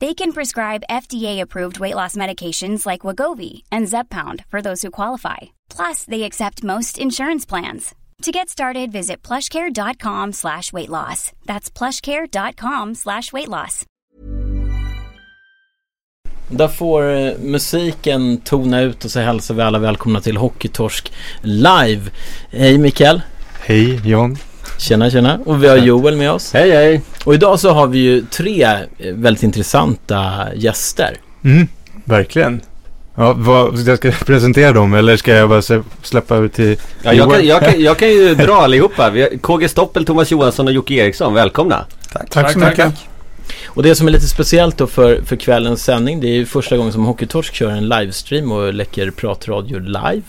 They can prescribe FDA-approved weight loss medications like Wagovi and Zepbound for those who qualify. Plus, they accept most insurance plans. To get started, visit plushcare.com slash weight loss. That's plushcare.com slash weight loss. Där får eh, musiken tona ut och så hälsar vi alla välkomna till Hockeytorsk live. Hej Mikael! Hej John! Tjena tjena! Och vi har Joel med oss. Hej hej! Och idag så har vi ju tre eh, väldigt intressanta gäster. Mm, verkligen. Ja, vad, jag ska presentera dem eller ska jag bara släppa ut till Ja, jag, kan, jag, kan, jag kan ju dra allihopa. KG Stoppel, Thomas Johansson och Jocke Eriksson. Välkomna! Tack så mycket. Och det som är lite speciellt då för, för kvällens sändning det är ju första gången som Hockeytorsk kör en livestream och läcker pratradio live.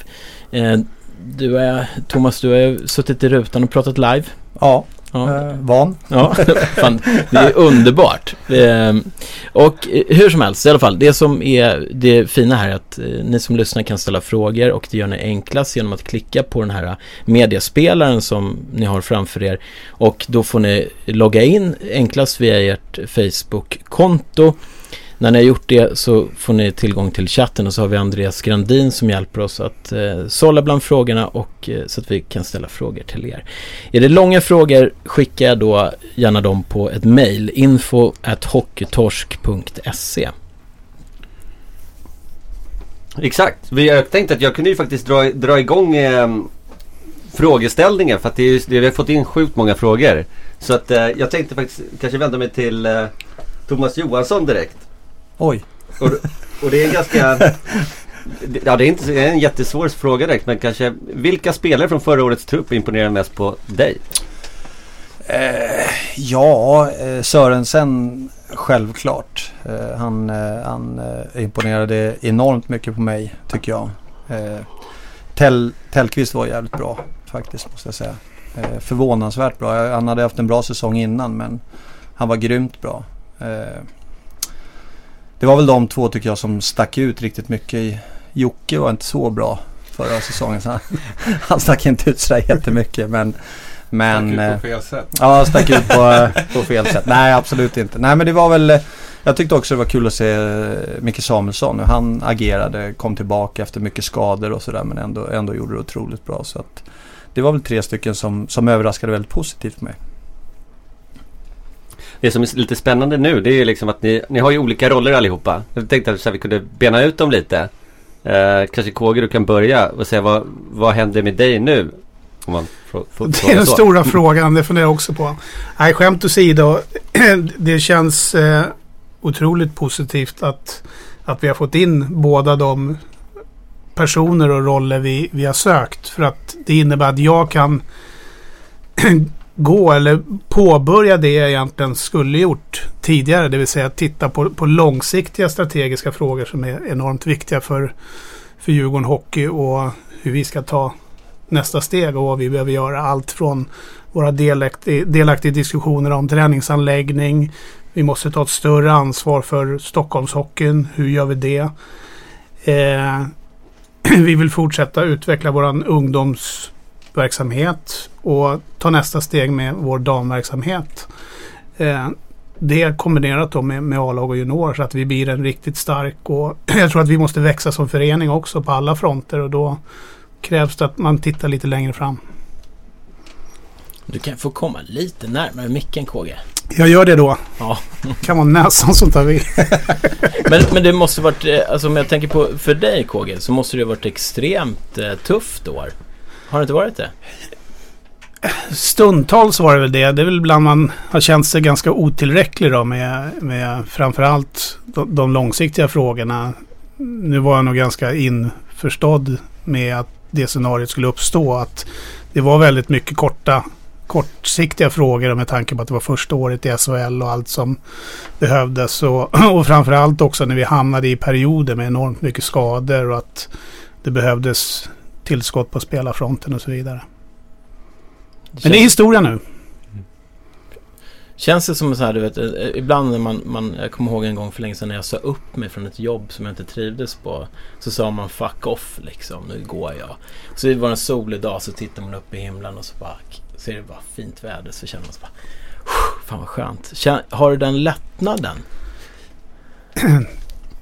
Eh, du är, Thomas, du har suttit i rutan och pratat live. Ja, Ja, eh, van. ja fan, det är underbart. Eh, och eh, hur som helst, i alla fall, det som är det fina här är att eh, ni som lyssnar kan ställa frågor och det gör ni enklast genom att klicka på den här mediaspelaren som ni har framför er och då får ni logga in enklast via ert Facebook-konto. När ni har gjort det så får ni tillgång till chatten och så har vi Andreas Grandin som hjälper oss att eh, sålla bland frågorna och eh, så att vi kan ställa frågor till er. Är det långa frågor skicka jag då gärna dem på ett mejl info at hockeytorsk.se Exakt. Vi, jag tänkte att jag kunde ju faktiskt dra, dra igång eh, frågeställningar för att det är, just vi har fått in sjukt många frågor. Så att eh, jag tänkte faktiskt kanske vända mig till eh, Thomas Johansson direkt. Oj. Och, och det är ganska... Ja det är inte det är en jättesvår fråga direkt men kanske vilka spelare från förra årets trupp imponerar mest på dig? Eh, ja, eh, Sörensen självklart. Eh, han eh, han eh, imponerade enormt mycket på mig tycker jag. Eh, Tell, Tellqvist var jävligt bra faktiskt måste jag säga. Eh, förvånansvärt bra. Han hade haft en bra säsong innan men han var grymt bra. Eh, det var väl de två tycker jag som stack ut riktigt mycket. Jocke var inte så bra förra säsongen. Så han, han stack inte ut sådär jättemycket men men, eh, fel sätt. Ja, stack ut på, på fel sätt. Nej, absolut inte. Nej, men det var väl... eh, Jag tyckte också det var kul att se eh, Micke Samuelsson. Hur han agerade, kom tillbaka efter mycket skador och sådär. Men ändå, ändå gjorde det otroligt bra. Så att det var väl tre stycken som, som överraskade väldigt positivt för mig. Det som är lite spännande nu det är liksom att ni, ni har ju olika roller allihopa. Jag tänkte att här, vi kunde bena ut dem lite. Eh, kanske KG du kan börja och säga vad, vad händer med dig nu? Om man får, får, Det är den så. stora frågan, det funderar jag också på. Nej, skämt åsido. Det känns eh, otroligt positivt att, att vi har fått in båda de personer och roller vi, vi har sökt. För att det innebär att jag kan gå eller påbörja det jag egentligen skulle gjort tidigare. Det vill säga titta på, på långsiktiga strategiska frågor som är enormt viktiga för, för Djurgården Hockey och hur vi ska ta nästa steg och vad vi behöver göra. Allt från våra delaktiga, delaktiga diskussioner om träningsanläggning. Vi måste ta ett större ansvar för Stockholmshockeyn. Hur gör vi det? Eh, vi vill fortsätta utveckla våran ungdoms ungdomsverksamhet och ta nästa steg med vår damverksamhet. Eh, det kombinerat då med, med A-lag och junior så att vi blir en riktigt stark och jag tror att vi måste växa som förening också på alla fronter och då krävs det att man tittar lite längre fram. Du kan få komma lite närmare micken KG. Jag gör det då. Ja. kan vara näsan som tar vid. Men, men det måste varit, eh, alltså om jag tänker på för dig KG, så måste det varit extremt eh, tufft år. Har det inte varit det? Stundtals var det väl det. Det är väl ibland man har känt sig ganska otillräcklig då med, med framförallt de, de långsiktiga frågorna. Nu var jag nog ganska införstådd med att det scenariot skulle uppstå. Att det var väldigt mycket korta, kortsiktiga frågor med tanke på att det var första året i SHL och allt som behövdes. Och, och framförallt också när vi hamnade i perioder med enormt mycket skador och att det behövdes tillskott på spelarfronten och så vidare. Men det är historia nu. Känns det som så här, du vet, eh, ibland när man, man, jag kommer ihåg en gång för länge sedan när jag sa upp mig från ett jobb som jag inte trivdes på. Så sa man fuck off liksom, nu går jag. Så det var en solig dag så tittar man upp i himlen och så bara ser det bara fint väder så känner man så bara Fan vad skönt. Känn, har du den lättnaden?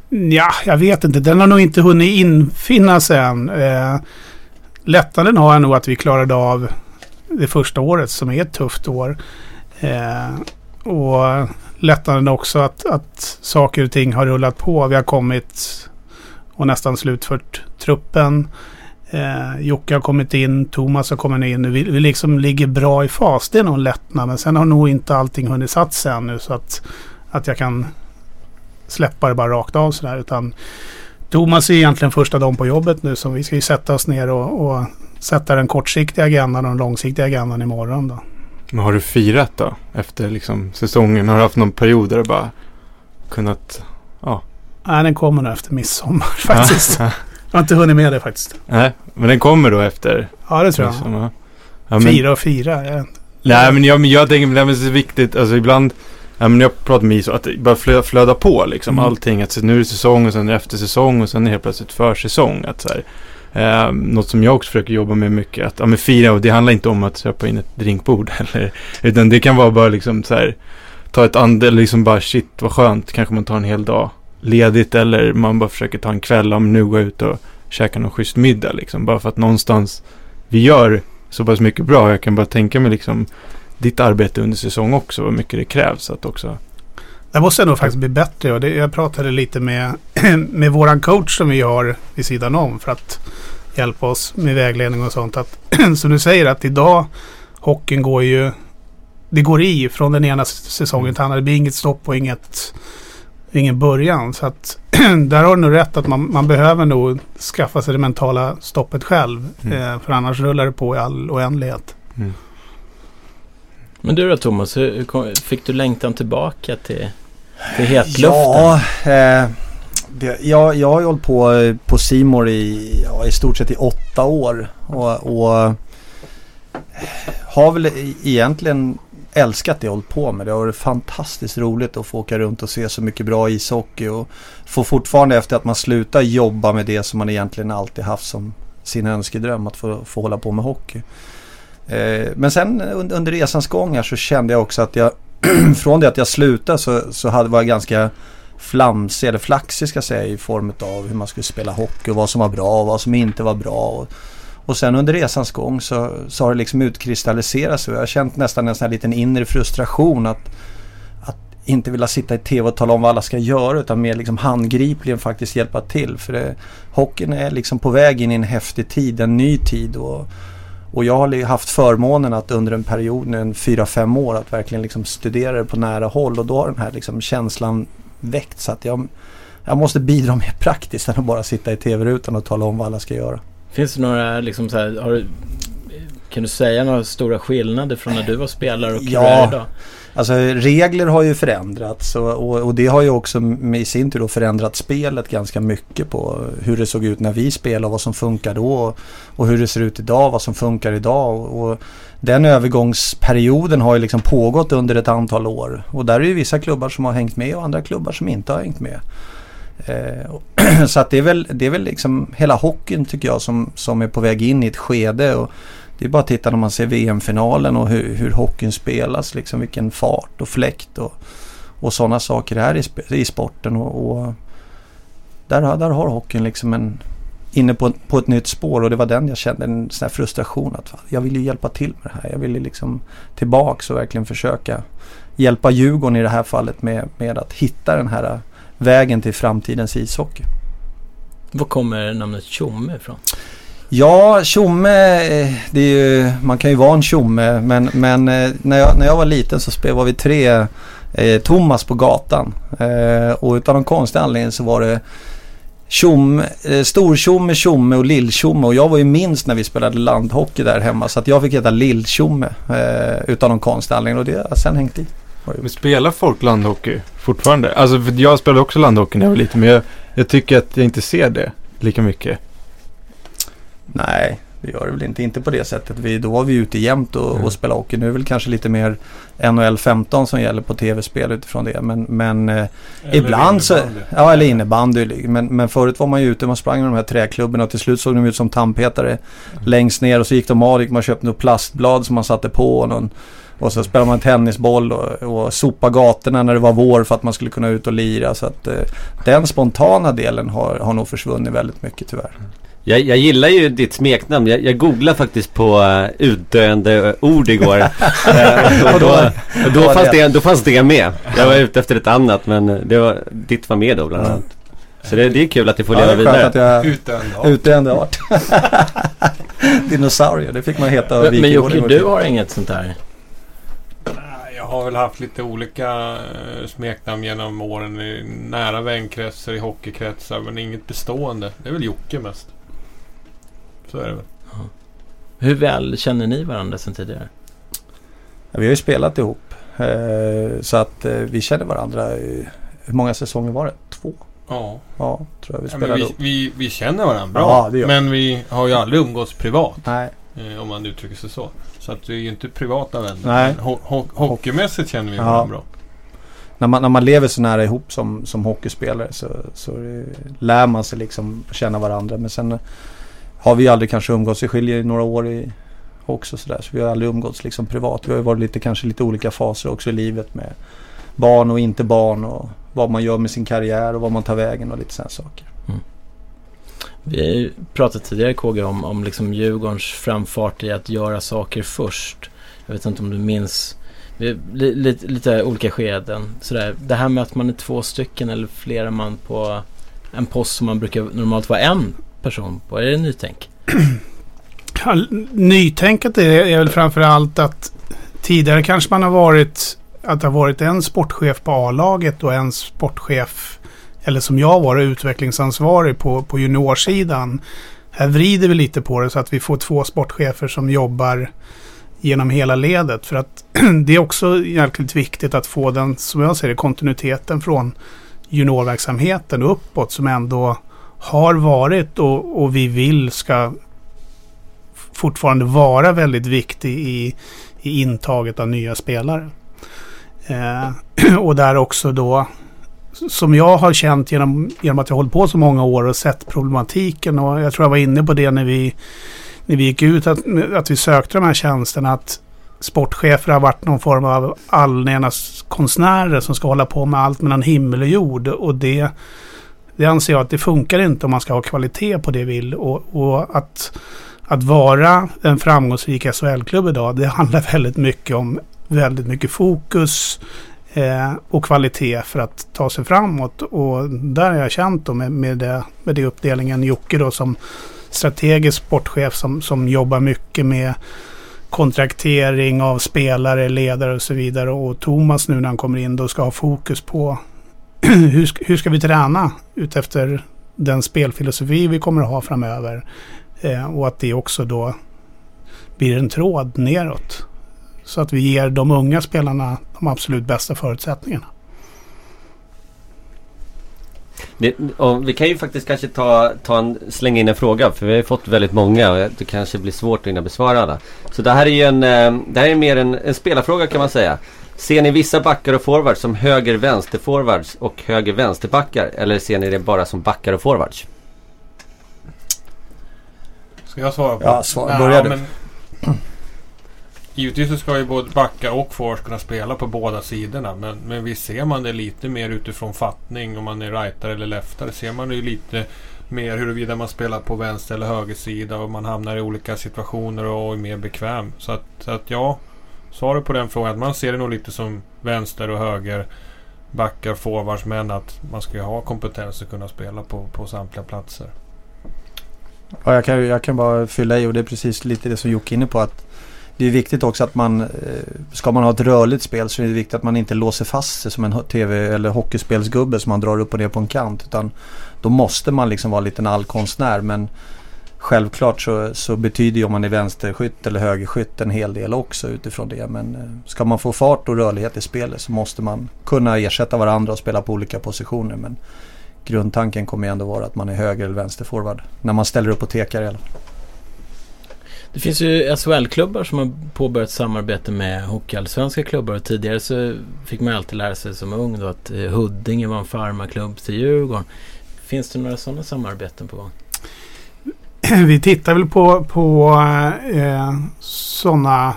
Ja, jag vet inte. Den har nog inte hunnit infinna sig än. Eh, lättnaden har jag nog att vi klarade av det första året som är ett tufft år. Eh, och lättnaden också att, att saker och ting har rullat på. Vi har kommit och nästan slutfört truppen. Eh, Jocke har kommit in, Thomas har kommit in. Vi, vi liksom ligger bra i fas. Det är nog en lättnad. Men sen har nog inte allting hunnit satt sig ännu så att, att jag kan släppa det bara rakt av sådär. Utan Thomas är egentligen första dagen på jobbet nu. Så vi ska ju sätta oss ner och, och sätta den kortsiktiga agendan och den långsiktiga agendan imorgon då. Men har du firat då? Efter liksom säsongen? Har du haft någon period där du bara kunnat... Ja. Nej, den kommer nog efter midsommar faktiskt. jag har inte hunnit med det faktiskt. Nej, men den kommer då efter? Ja, det tror jag. Midsommar. Ja, men, fira och fira. Jag... Nej, men jag, men jag tänker, det är så viktigt, alltså ibland Ja, men jag pratar med Iso, att det bara flöda, flöda på liksom mm. allting. Att nu är det säsong och sen är det eftersäsong och sen är det helt plötsligt försäsong. Att så här, Eh, något som jag också försöker jobba med mycket. Att ja, men fira och det handlar inte om att köpa in ett drinkbord. Eller, utan det kan vara bara liksom så här. Ta ett andel, liksom bara shit vad skönt. Kanske man tar en hel dag ledigt. Eller man bara försöker ta en kväll. Om nu går ut och käka någon schysst middag liksom. Bara för att någonstans vi gör så pass mycket bra. Jag kan bara tänka mig liksom ditt arbete under säsong också. Vad mycket det krävs att också det måste nog faktiskt bli bättre. Och det, jag pratade lite med, med våran coach som vi har vid sidan om för att hjälpa oss med vägledning och sånt. Att, som du säger att idag hockeyn går ju det går i från den ena säsongen till andra. Det blir inget stopp och inget, ingen början. Så att där har du nog rätt att man, man behöver nog skaffa sig det mentala stoppet själv. Mm. Eh, för annars rullar det på i all oändlighet. Mm. Men du då Thomas, hur, fick du längtan tillbaka till, till hetluften? Ja, eh, det, jag, jag har ju hållit på eh, på Simor i, ja, i stort sett i åtta år. Och, och eh, har väl e- egentligen älskat det jag hållit på med. Det har varit fantastiskt roligt att få åka runt och se så mycket bra ishockey. Och få fortfarande efter att man slutar jobba med det som man egentligen alltid haft som sin önskedröm. Att få, få hålla på med hockey. Eh, men sen under resans gång här så kände jag också att jag från det att jag slutade så, så hade, var jag ganska flamsig eller flaxig ska jag säga i form av hur man skulle spela hockey och vad som var bra och vad som inte var bra. Och, och sen under resans gång så, så har det liksom utkristalliserats och jag har känt nästan en sån här liten inre frustration att, att inte vilja sitta i tv och tala om vad alla ska göra utan mer liksom handgripligen faktiskt hjälpa till. För det, hockeyn är liksom på väg in i en häftig tid, en ny tid. Och, och jag har haft förmånen att under en period, en fyra fem år, att verkligen liksom studera det på nära håll och då har den här liksom känslan väckt så att jag, jag måste bidra mer praktiskt än att bara sitta i tv-rutan och tala om vad alla ska göra. Finns det några, liksom så här, har, kan du säga några stora skillnader från när du var spelare och ja, är idag? Alltså regler har ju förändrats och, och, och, det har ju också i sin tur förändrat spelet ganska mycket på hur det såg ut när vi spelade och vad som funkar då och, och hur det ser ut idag, vad som funkar idag. Och, den övergångsperioden har ju liksom pågått under ett antal år och där är ju vissa klubbar som har hängt med och andra klubbar som inte har hängt med. Eh, så att det är väl, det är väl liksom hela hockeyn tycker jag som, som är på väg in i ett skede. Och det är bara att titta när man ser VM-finalen och hur, hur hockeyn spelas. Liksom vilken fart och fläkt och, och sådana saker är i, i sporten. Och, och, där, där har hockeyn liksom en, inne på, på ett nytt spår och det var den jag kände en sån här frustration att jag vill ju hjälpa till med det här. Jag vill ju liksom tillbaks och verkligen försöka hjälpa Djurgården i det här fallet med, med att hitta den här vägen till framtidens ishockey. Var kommer namnet Tjomme ifrån? Ja, tjomme, eh, det är ju, man kan ju vara en tjomme men, men eh, när, jag, när jag var liten så spelade, vi tre eh, Thomas på gatan. Eh, och utan någon konstig anledning så var det Tjomme, eh, Stortjomme, Tjomme och Lilltjomme och jag var ju minst när vi spelade landhockey där hemma så att jag fick heta Lilltjomme eh, utan någon konstig anledning och det har sen hängt i. Men spelar folk landhockey fortfarande? Alltså för jag spelade också landhockey när jag var liten men jag, jag tycker att jag inte ser det lika mycket. Nej, det gör det väl inte. Inte på det sättet. Vi, då var vi ute jämt och, Mm. och spelade hockey. Nu är det väl kanske lite mer NHL 15 som gäller på tv-spel utifrån det. Men, men eh, ibland så... Ja, eller innebandy. Men, men förut var man ju ute, man sprang med de här träklubborna och till slut såg de ut som tandpetare längst ner. Och så gick de av, gick man köpte något plastblad som man satte på. Och, någon, och så spelade man tennisboll och, och sopa gatorna när det var vår för att man skulle kunna ut och lira. Så att eh, den spontana delen har, har nog försvunnit väldigt mycket tyvärr. Jag, jag gillar ju ditt smeknamn. Jag, jag googlade faktiskt på uh, utdöende ord igår. Eh, och då, och då, fanns det, då fanns det med. Jag var ute efter ett annat men eh, det var, ditt var med då bland Ja. annat. Så det, det är kul att det får Ja, leva det är skönt vidare. att jag Utdöende art. Utdöende art. Dinosaurier, det fick man heta. av Men Viking Jocke, du har inget sånt? Nej, Jag har väl haft lite olika eh, smeknamn genom åren i nära vänkretsar, i hockeykretsar men inget bestående. Det är väl Jocke mest. Så är det väl. Hur väl känner ni varandra sedan tidigare? Ja, vi har ju spelat ihop. Eh, så att eh, vi känner varandra. i- Hur många säsonger var det? Två? Ja, Ja, tror jag vi ja spelade vi, ihop. vi, vi känner varandra bra. Ja, det gör vi. men vi har ju aldrig umgåtts privat. Nej, Eh, om man uttrycker sig så. Så att vi är ju inte privata vänner. Nej. Men ho- ho- hockeymässigt känner vi Ja. varandra bra. när man, när man lever så nära ihop som, som hockeyspelare så, så det, lär man sig liksom känna varandra. Men sen har vi aldrig kanske umgåtts. Vi skiljer några år i också sådär. Så vi har aldrig umgåtts liksom privat. Vi har ju varit lite, kanske lite olika faser också i livet med barn och inte barn och vad man gör med sin karriär och vad man tar vägen och lite sådana saker. Mm. Vi har ju pratat tidigare KG om, om liksom Djurgårdens framfart i att göra saker först. Jag vet inte om du minns lite, lite olika skeden. Sådär. Det här med att man är två stycken eller flera man på en post som man brukar normalt vara en person på. Är det nytänk? Ja, nytänket är, är väl framför allt att tidigare kanske man har varit att det har varit en sportchef på A-laget och en sportchef eller som jag var utvecklingsansvarig på, på juniorsidan. Här vrider vi lite på det så att vi får två sportchefer som jobbar genom hela ledet. För att det är också jäkligt viktigt att få den, som jag ser det, kontinuiteten från juniorverksamheten uppåt som ändå har varit och, och vi vill ska fortfarande vara väldigt viktig i, i intaget av nya spelare. Eh, och där också då, som jag har känt genom, genom att jag hållit på så många år och sett problematiken och jag tror jag var inne på det när vi, när vi gick ut att, att vi sökte de här tjänsterna att sportchefer har varit någon form av allmänna konstnärer som ska hålla på med allt mellan himmel och jord och det det anser jag att det funkar inte om man ska ha kvalitet på det vi vill och, och att att vara en framgångsrik SHL-klubb idag, det handlar väldigt mycket om väldigt mycket fokus eh, och kvalitet för att ta sig framåt. Och där har jag känt då med, med, det, med det uppdelningen Jocke då som strategisk sportchef som, som jobbar mycket med kontraktering av spelare, ledare och så vidare. Och Thomas nu när han kommer in då ska ha fokus på hur, ska- hur ska vi träna utefter den spelfilosofi vi kommer att ha framöver. Eh, och att det också då blir en tråd neråt. Så att vi ger de unga spelarna de absolut bästa förutsättningarna. Det, och vi kan ju faktiskt kanske ta, ta en, slänga in en fråga för vi har ju fått väldigt många och det kanske blir svårt att hinna besvara alla. Så det här är ju en, eh, det här är mer en, en spelarfråga kan man säga. Ser ni vissa backar och forwards som höger-vänster-forwards och höger-vänsterbackar? Eller ser ni det bara som backar och forwards? Ska jag svara på Ja, svar- börja du. men- Givetvis så ska ju både backar och forwards kunna spela på båda sidorna. Men, men visst ser man det lite mer utifrån fattning om man är rightare eller leftare. Ser man det ju lite mer huruvida man spelar på vänster eller höger sida och man hamnar i olika situationer och är mer bekväm. Så att, så att ja, svaret på den frågan att man ser det nog lite som vänster och höger backar, forwards men att man ska ju ha kompetens att kunna spela på, på samtliga platser. Ja, jag, kan, jag kan bara fylla i och det är precis lite det som Jocke är inne på. att Det är viktigt också att man, eh, ska man ha ett rörligt spel så är det viktigt att man inte låser fast sig som en tv eller hockeyspelsgubbe som man drar upp och ner på en kant. Utan då måste man liksom vara lite en allkonstnär. Men självklart så, så betyder ju om man är vänsterskytt eller högerskytt en hel del också utifrån det. Men eh, ska man få fart och rörlighet i spelet så måste man kunna ersätta varandra och spela på olika positioner. Men grundtanken kommer ju ändå vara att man är höger eller vänsterforward. När man ställer upp och tekar i alla fall. Det finns ju SHL-klubbar som har påbörjat samarbete med hockeyallsvenska klubbar. Och tidigare så fick man alltid lära sig som ung då att eh, Huddinge var en farmaklubb till Djurgården. Finns det några sådana samarbeten på gång? Vi tittar väl på, på eh, sådana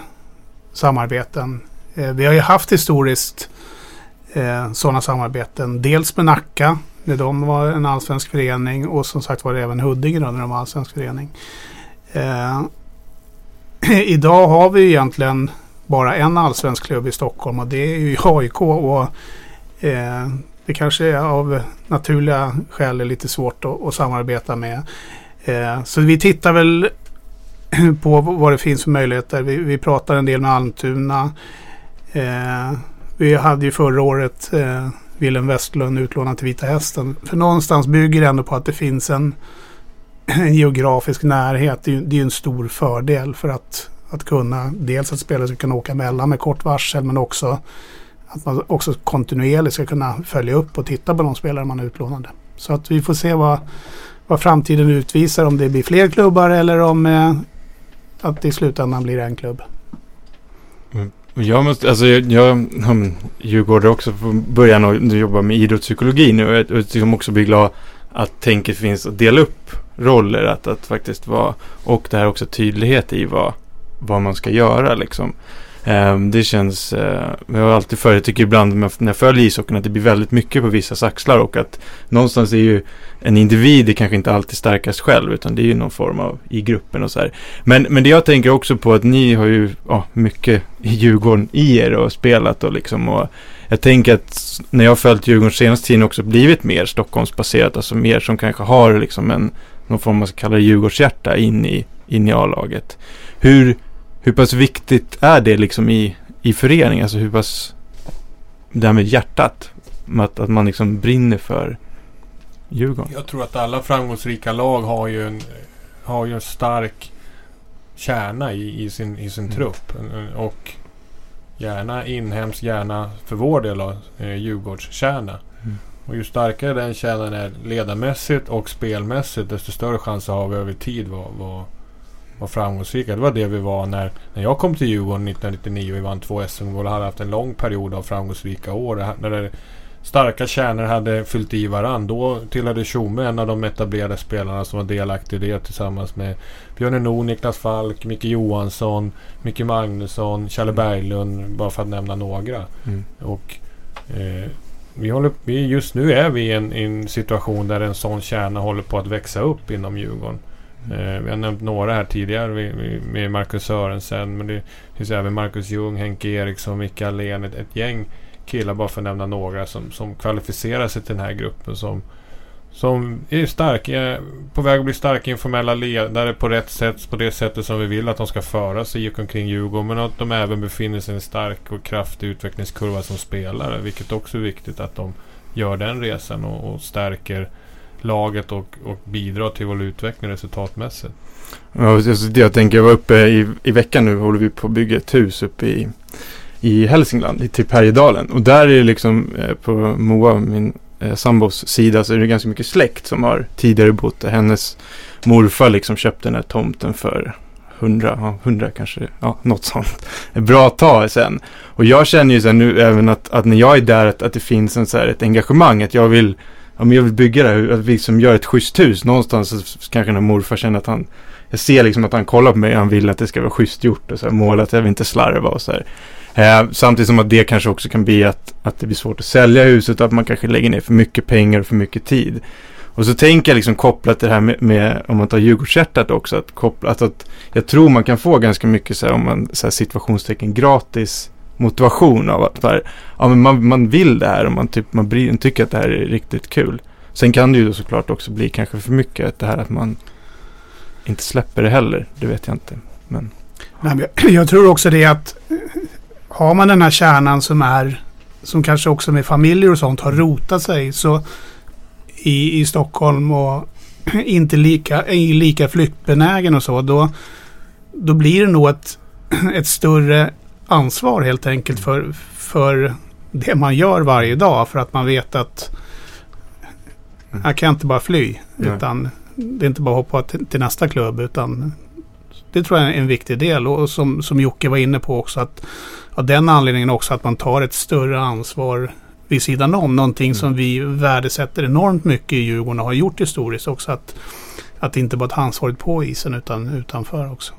samarbeten. Eh, vi har ju haft historiskt eh, sådana samarbeten. Dels med Nacka när de var en allsvensk förening och som sagt var det även Huddinge då, när de var allsvensk förening. Eh, idag har vi egentligen bara en allsvensk klubb i Stockholm och det är ju AIK. Och, eh, det kanske är av naturliga skäl är lite svårt att, att samarbeta med. Eh, så vi tittar väl på vad det finns för möjligheter. Vi, vi pratar en del med Almtuna. Eh, vi hade ju förra året eh, Willem Westlund utlånad till Vita Hästen. För någonstans bygger det ändå på att det finns en, en geografisk närhet. Det är, det är en stor fördel för att, att kunna dels att spelare ska kunna åka emellan med kort varsel men också att man också kontinuerligt ska kunna följa upp och titta på de spelare man är utlånade. Så att vi får se vad, vad framtiden utvisar. Om det blir fler klubbar eller om eh, att det i slutändan blir en klubb. Mm. Jag måste, alltså jag, jag Djurgården också från början och jobbar med idrottspsykologi nu och jag liksom också blir glad att tänket finns att dela upp roller, att, att faktiskt vara och det här också tydlighet i vad, vad man ska göra liksom. Um, det känns, uh, jag har alltid för, jag tycker ibland när jag följer ishockeyn att det blir väldigt mycket på vissa axlar och att någonstans är ju en individ är kanske inte alltid starkast själv utan det är ju någon form av i gruppen och så här. Men, men det jag tänker också på att ni har ju ja, mycket i Djurgården i er och spelat och liksom och jag tänker att när jag har följt Djurgården senaste tiden också blivit mer Stockholmsbaserat, alltså mer som kanske har liksom en någon form man ska kalla det Djurgårdshjärta in i, in i A-laget. Hur hur pass viktigt är det liksom i, i föreningen? Alltså hur pass det här med hjärtat. Att, att man liksom brinner för Djurgården. Jag tror att alla framgångsrika lag har ju en, har ju en stark kärna i, i sin, i sin mm. trupp. Och gärna inhemsk, gärna för vår del då, eh, Djurgårdskärna. Mm. Och ju starkare den kärnan är ledarmässigt och spelmässigt desto större chans har vi över tid vad, vad var framgångsrika. Det var det vi var när, när jag kom till Djurgården 1999 och vi vann två SM-guld och hade haft en lång period av framgångsrika år. När det, starka kärnor hade fyllt i varandra. Då tillhörde Tjomme en av de etablerade spelarna som var delaktig i det tillsammans med Björn Nord, Niklas Falk, Micke Johansson, Micke Magnusson, Challe Berglund. Bara för att nämna några. Mm. Och eh, vi håller, vi, just nu är vi i en, en, situation där en sån kärna håller på att växa upp inom Djurgården. Eh, vi har nämnt några här tidigare med Marcus Sörensen. Men det finns även Marcus Ljung, Henke Eriksson, Micke Allén. Ett, ett, gäng killar bara för att nämna några som, som kvalificerar sig till den här gruppen. Som, som är starka, på väg att bli starka informella ledare på rätt sätt. På det sättet som vi vill att de ska föra sig gick omkring Djurgården. Men att de även befinner sig i en stark och kraftig utvecklingskurva som spelare. Vilket också är viktigt att de gör den resan och, och stärker laget och, och bidra till vår utveckling resultatmässigt. Ja, alltså det jag tänker, jag var uppe i, i veckan nu håller vi på att bygga ett hus uppe i, i Hälsingland, i typ Härjedalen. Och där är det liksom eh, på Moa, min eh, sambos sida, så är det ganska mycket släkt som har tidigare bott där. Hennes morfar liksom köpte den här tomten för hundra, ja, hundra kanske, ja, något sånt. Ett bra tag sen. Och jag känner ju sen nu även att, att när jag är där, att, att det finns en så här, ett engagemang, att jag vill om jag vill bygga det här, att vi som gör ett schysst hus. Någonstans så kanske när morfar känner att han, jag ser liksom att han kollar på mig och han vill att det ska vara schysst gjort och så här, målat, jag vill inte slarva och så här. Eh, samtidigt som att det kanske också kan bli att, att det blir svårt att sälja huset att man kanske lägger ner för mycket pengar och för mycket tid. Och Och så tänker jag liksom kopplat till det här med, med om man tar Djurgårdshjärtat också. Att koppla, att, att jag tror man kan få ganska mycket så här, om man så här, situationstecken gratis motivation av att här, ja, men man, man vill det här och man, typ, man bry, tycker att det här är riktigt kul. Sen kan det ju såklart också bli kanske för mycket det här att man inte släpper det heller. Det vet jag inte. Men... Nej, men jag, jag tror också det att eh, har man den här kärnan som är som kanske också med familjer och sånt har rotat sig så i, i Stockholm och inte lika, lika flyktbenägen och så då, då blir det nog ett, ett större ansvar helt enkelt för, för det man gör varje dag för att man vet att jag kan inte bara fly Nej. utan det är inte bara att hoppa till, till nästa klubb utan det tror jag är en viktig del och som, som Jocke var inne på också att av den anledningen också att man tar ett större ansvar vid sidan om. Någonting som vi värdesätter enormt mycket i Djurgården och har gjort historiskt också. Att, att inte bara ta ansvaret på isen utan utanför också.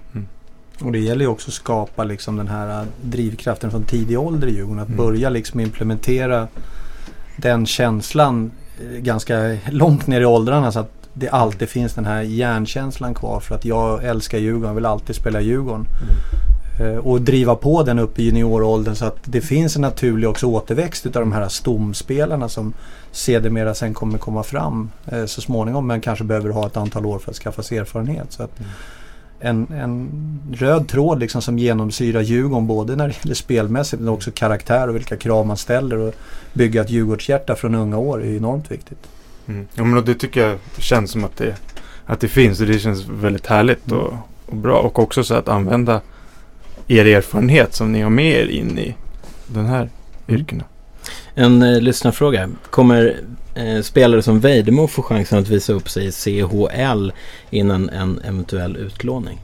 Och det gäller ju också att skapa liksom den här drivkraften från tidig ålder i Djurgården. Att Mm. börja liksom implementera den känslan eh, ganska långt ner i åldrarna så att det alltid finns den här hjärnkänslan kvar för att jag älskar Djurgården, vill alltid spela Djurgården. Eh, Och driva på den upp i junioråldern så att det finns en naturlig också återväxt utav de här stomspelarna som sedermera sen kommer komma fram eh, så småningom men kanske behöver ha ett antal år för att skaffa sig erfarenhet. Så att en, en röd tråd liksom som genomsyrar Djurgården både när det gäller spelmässigt men också karaktär och vilka krav man ställer och bygga ett Djurgårdshjärta från unga år är enormt viktigt. Mm. Ja, men det tycker jag känns som att det, att det finns och det känns väldigt härligt och, och bra. Och också så att använda er erfarenhet som ni har med er in i den här yrkena. En eh, lyssnarfråga. Kommer eh, spelare som Vejdemo får chansen att visa upp sig i CHL innan en eventuell utlåning?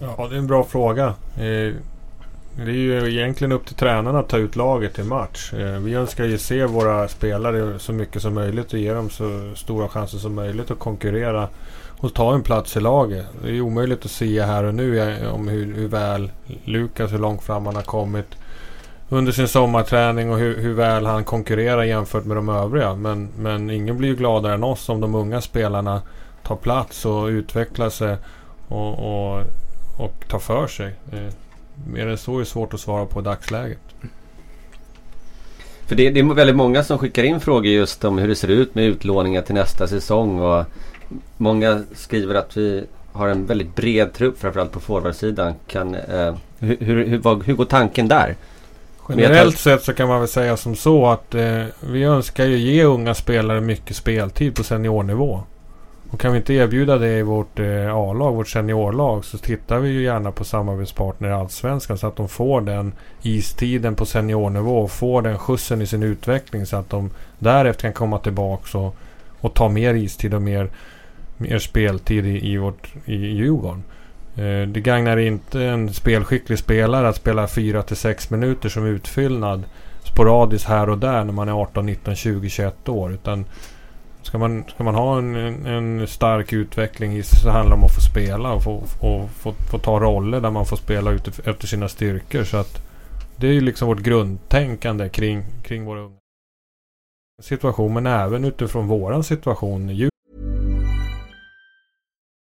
Ja, det är en bra fråga. Eh, Det är ju egentligen upp till tränarna att ta ut laget till match. Eh, Vi önskar ju se våra spelare så mycket som möjligt och ge dem så stora chanser som möjligt att konkurrera och ta en plats i laget. Det är ju omöjligt att säga här och nu om hur, hur väl Lukas, hur långt fram han har kommit under sin sommarträning och hur, hur väl han konkurrerar jämfört med de övriga. Men, men ingen blir ju gladare än oss om de unga spelarna tar plats och utvecklar sig och, och, och tar för sig. Eh, mer än så är svårt att svara på i dagsläget. För det, det är väldigt många som skickar in frågor just om hur det ser ut med utlåningar till nästa säsong. Och många skriver att vi har en väldigt bred trupp framförallt på forwardsidan. Kan, eh, hur, hur, hur, hur går tanken där? Generellt sett så kan man väl säga som så att eh, vi önskar ju ge unga spelare mycket speltid på seniornivå. Och kan vi inte erbjuda det i vårt eh, A-lag, vårt seniorlag, så tittar vi ju gärna på samarbetspartner i Allsvenskan så att de får den istiden på seniornivå och får den skjutsen i sin utveckling så att de därefter kan komma tillbaks och, och ta mer istid och mer, mer speltid i, i, vårt, i Djurgården. Eh, det gagnar inte en spelskicklig spelare att spela 4 till 6 minuter som utfyllnad sporadiskt här och där när man är 18, 19, 20, 21 år. Utan ska man, ska man ha en, en, stark utveckling i så handlar det om att få spela och få, och få, få ta roller där man får spela ut efter sina styrkor. Så att det är ju liksom vårt grundtänkande kring, kring våra unga situation men även utifrån våran situation.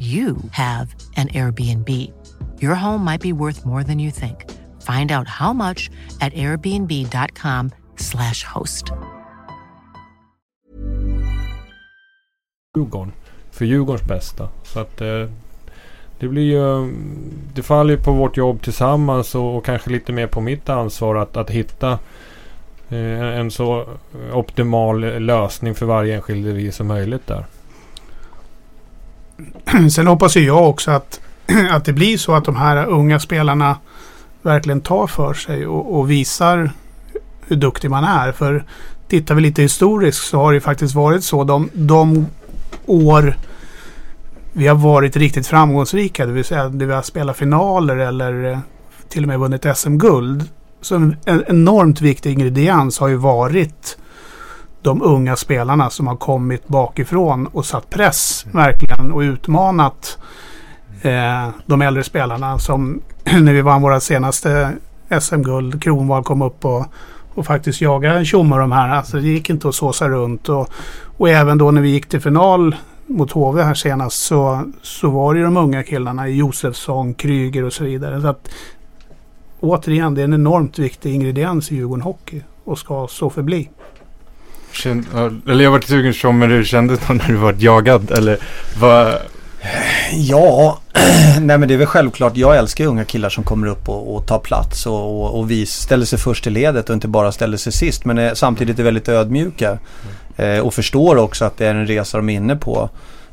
you have an Airbnb. Your home might be worth more than you think. Find out how much at airbnb.com/slash host. Djurgården. För Djurgårdens bästa. Så att eh, det blir ju... Det faller ju på vårt jobb tillsammans och, och kanske lite mer på mitt ansvar att, att hitta eh, en så optimal lösning för varje enskild individ som möjligt där. Sen hoppas ju jag också att, att det blir så att de här unga spelarna verkligen tar för sig och, och visar hur duktig man är. För tittar vi lite historiskt så har det faktiskt varit så de, de år vi har varit riktigt framgångsrika, det vill säga när vi har spelat finaler eller eh, till och med vunnit SM-guld. Så en, en enormt viktig ingrediens har ju varit de unga spelarna som har kommit bakifrån och satt press verkligen och utmanat eh, de äldre spelarna som när vi vann våra senaste SM-guld, Kronwall kom upp och, och faktiskt jagade Tjomme de här. Alltså det gick inte att såsa runt och, och även då när vi gick till final mot HV här senast så, så var det ju de unga killarna, Josefsson, Kryger och så vidare. Så att, återigen, det är en enormt viktig ingrediens i Djurgården Hockey och ska så förbli. Känd, eller jag varit sugen som men hur kändes det när du var jagad? Eller vad? Ja, nej men det är väl självklart. Jag älskar unga killar som kommer upp och, och tar plats och, och, och vi ställer sig först i ledet och inte bara ställer sig sist. Men är, samtidigt är väldigt ödmjuka. Eh, och förstår också att det är en resa de är inne på.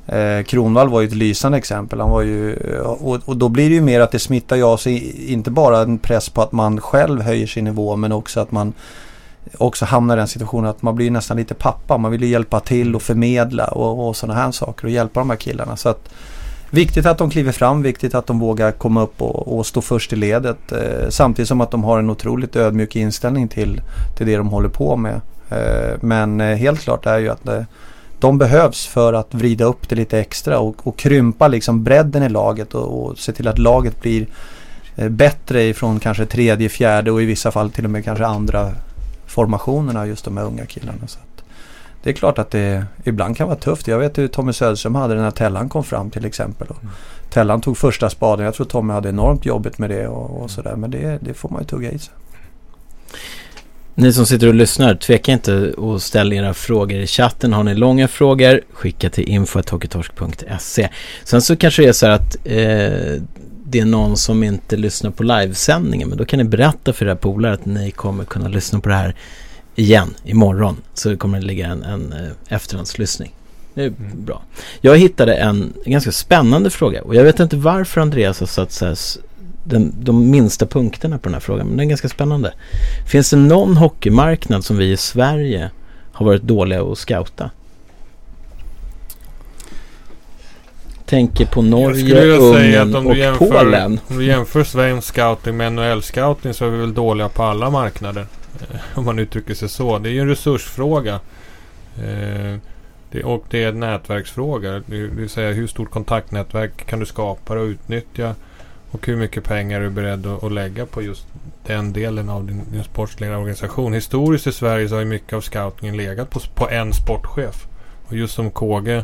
Eh, Kronvall var ju ett lysande exempel. Han var ju, eh, och, och, då blir det ju mer att det smittar ju av sig inte bara en press på att man själv höjer sin nivå men också att man också hamnar i den situationen att man blir nästan lite pappa. Man vill ju hjälpa till och förmedla och, och sådana här saker och hjälpa de här killarna. Så att, Viktigt att de kliver fram, viktigt att de vågar komma upp och, och stå först i ledet. Eh, samtidigt som att de har en otroligt ödmjuk inställning till, till det de håller på med. Eh, men eh, helt klart är ju att eh, de behövs för att vrida upp det lite extra och, och krympa liksom bredden i laget och, och se till att laget blir eh, bättre ifrån kanske tredje, fjärde och i vissa fall till och med kanske andra formationerna just de här unga killarna. Så det är klart att det ibland kan vara tufft. Jag vet hur Tommy Söderström hade det när Tellan kom fram till exempel. Och Tellan tog första spaden. Jag tror Tommy hade enormt jobbigt med det och, och sådär. Men det, det får man ju tugga i sig. Ni som sitter och lyssnar, tveka inte att ställa era frågor i chatten. Har ni långa frågor, skicka till info.hockeytorsk.se. Sen så kanske det är så här att eh, det är någon som inte lyssnar på livesändningen. Men då kan ni berätta för era polare att ni kommer kunna lyssna på det här igen imorgon. Så det kommer det ligga en, en eh, efterhandslyssning. Det är mm. bra. Jag hittade en, en, ganska spännande fråga och jag vet inte varför Andreas har satt så här, den, de minsta punkterna på den här frågan. Men den är ganska spännande. Finns det någon hockeymarknad som vi i Sverige har varit dåliga att scouta? Tänker på Norge, Ungern och jämför, Polen. Om du jämför svensk scouting med NHL-scouting så är vi väl dåliga på alla marknader. Om man uttrycker sig så. Det är ju en resursfråga. Eh, det, och det är en nätverksfråga. Det vill säga hur stort kontaktnätverk kan du skapa och utnyttja. Och hur mycket pengar är du beredd att, att lägga på just den delen av din, din sportsliga organisation. Historiskt i Sverige så har ju mycket av scoutingen legat på, på en sportchef. Och just som KG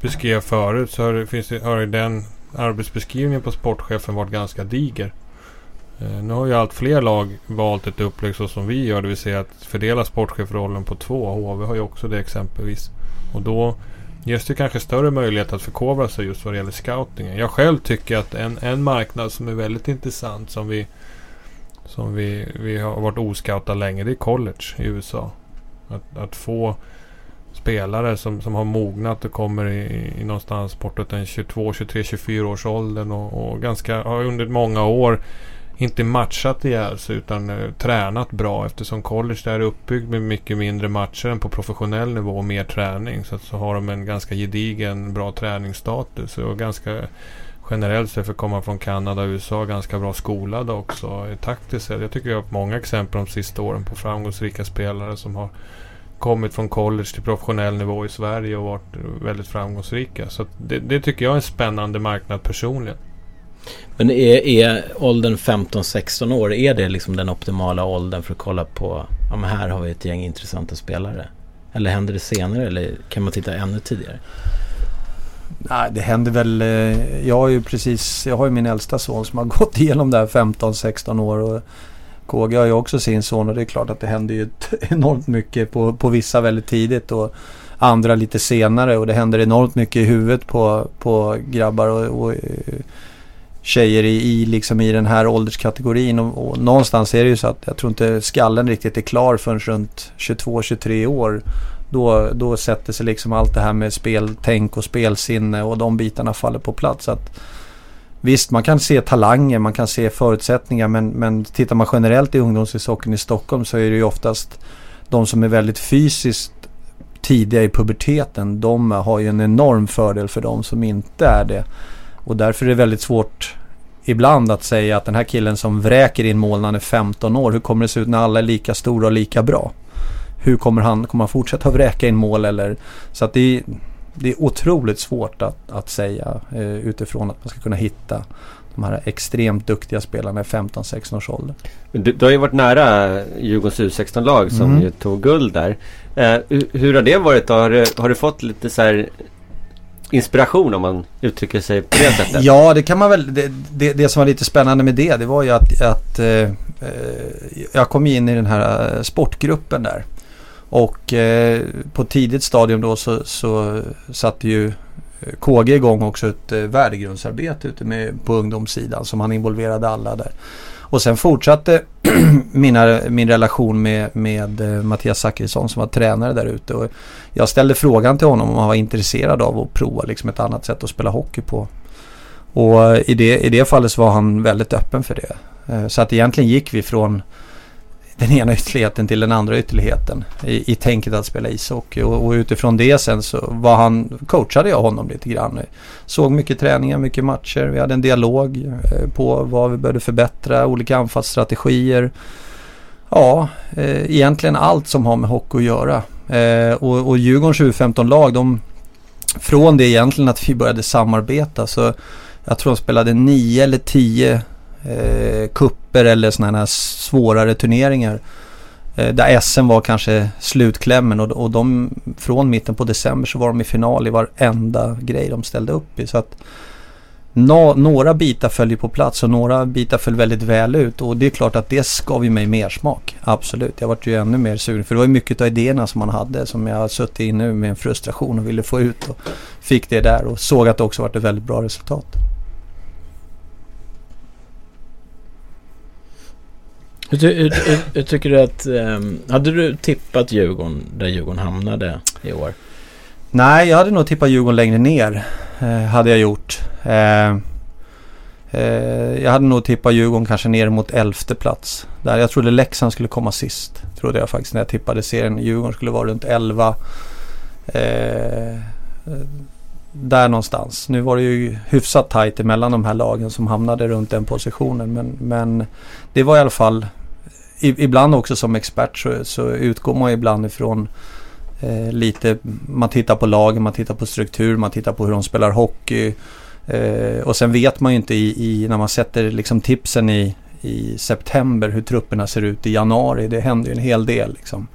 beskrev förut så har, det, finns det, har den arbetsbeskrivningen på sportchefen varit ganska diger. Eh, nu har ju allt fler lag valt ett upplägg så som vi gör. Det vill säga att fördela sportchefrollen på två. HV har ju också det exempelvis. Och då ges det kanske större möjlighet att förkovra sig just vad det gäller scoutingen. Jag själv tycker att en, en marknad som är väldigt intressant som vi som vi, vi har varit oscoutade länge. Det är college i USA. Att, att få spelare som, som har mognat och kommer i, i någonstans bortåt en 22, 23, 24 års åldern och, och ganska har under många år inte matchat ihjäl sig utan uh, tränat bra eftersom college där är uppbyggd med mycket mindre matcher än på professionell nivå och mer träning. Så, att, så har de en ganska gedigen bra träningsstatus och ganska generellt sett för att komma från Kanada och USA ganska bra skolade också eh, taktiskt sett. Jag tycker jag har många exempel de sista åren på framgångsrika spelare som har kommit från college till professionell nivå i Sverige och varit väldigt framgångsrika. Så det, det tycker jag är en spännande marknad personligen. Men är, är åldern 15-16 år, är det liksom den optimala åldern för att kolla på, ja men här har vi ett gäng intressanta spelare? Eller händer det senare eller kan man titta ännu tidigare? Nej, det händer väl. Eh, jag har ju precis, jag har ju min äldsta son som har gått igenom det här 15-16 år. Och KG har ju också sin son och det är klart att det händer ju enormt mycket på, på vissa väldigt tidigt. Och andra lite senare och det händer enormt mycket i huvudet på, på grabbar och, och eh, tjejer i, i, liksom i den här ålderskategorin. Och, och, någonstans är det ju så att jag tror inte skallen riktigt är klar förrän runt 22-23 år. Då, då sätter sig liksom allt det här med speltänk och spelsinne och de bitarna faller på plats. Att, visst, man kan se talanger, man kan se förutsättningar men, men tittar man generellt i ungdomshockeyn i Stockholm så är det ju oftast de som är väldigt fysiskt tidiga i puberteten. De har ju en enorm fördel för de som inte är det. Och därför är det väldigt svårt ibland att säga att den här killen som vräker in mål när han är 15 år, hur kommer det se ut när alla är lika stora och lika bra? Hur kommer han, kommer han fortsätta vräka in mål eller? Så att det är, det är otroligt svårt att, att säga eh, utifrån att man ska kunna hitta de här extremt duktiga spelarna i 15-16 års ålder. Du, du, har ju varit nära Djurgårdens U16-lag som mm. ju tog guld där. Eh, hur har det varit då? Har du, har du fått lite så här inspiration om man uttrycker sig på det sättet? Ja, det kan man väl. Det, det, det som var lite spännande med det, det var ju att, att eh, jag kom in i den här eh, sportgruppen där. Och eh, på tidigt stadium då så, så satte ju eh, KG igång också ett eh, värdegrundsarbete ute med, på ungdomssidan som han involverade alla där. Och sen fortsatte mina, min relation med, med eh, Mattias Zachrisson som var tränare där ute. Och jag ställde frågan till honom om han var intresserad av att prova liksom ett annat sätt att spela hockey på. Och eh, i det, i det fallet så var han väldigt öppen för det. Så att egentligen gick vi från den ena ytterligheten till den andra ytterligheten i, i tänket att spela ishockey. Och, och utifrån det sen så var han, coachade jag honom lite grann. Såg mycket träningar, mycket matcher. Vi hade en dialog eh, på vad vi behövde förbättra, olika anfallsstrategier. Ja, eh, egentligen allt som har med hockey att göra. Eh, och, och Djurgårdens U15-lag, de, från det egentligen att vi började samarbeta så jag tror de spelade nio eller tio eh, kupper eller sådana här svårare turneringar. Eh, där SM var kanske slutklämmen och, och de från mitten på december så var de i final i varenda grej de ställde upp i. Så att no, några bitar följer på plats och några bitar föll väldigt väl ut och det är klart att det gav ju mig mer smak. Absolut, jag vart ju ännu mer sugen för det var ju mycket av idéerna som man hade som jag har suttit i nu med en frustration och ville få ut och fick det där och såg att det också vart ett väldigt bra resultat. Hur, hur, hur, hur, tycker du att... Um, hade du tippat Djurgården där Djurgården hamnade i år? Nej, jag hade nog tippat Djurgården längre ner. Eh, hade jag gjort. Eh, eh, jag hade nog tippat Djurgården kanske ner mot elfte plats. Där jag trodde Leksand skulle komma sist. Trodde jag faktiskt när jag tippade serien. Djurgården skulle vara runt elva. Eh, där någonstans. Nu var det ju hyfsat tajt emellan de här lagen som hamnade runt den positionen. Men, men det var i alla fall ibland också som expert så, så utgår man ibland ifrån eh, lite, man tittar på lagen, man tittar på struktur, man tittar på hur de spelar hockey. Eh, och sen vet man ju inte i, i, när man sätter liksom tipsen i, i september hur trupperna ser ut i januari. Det händer ju en hel del liksom,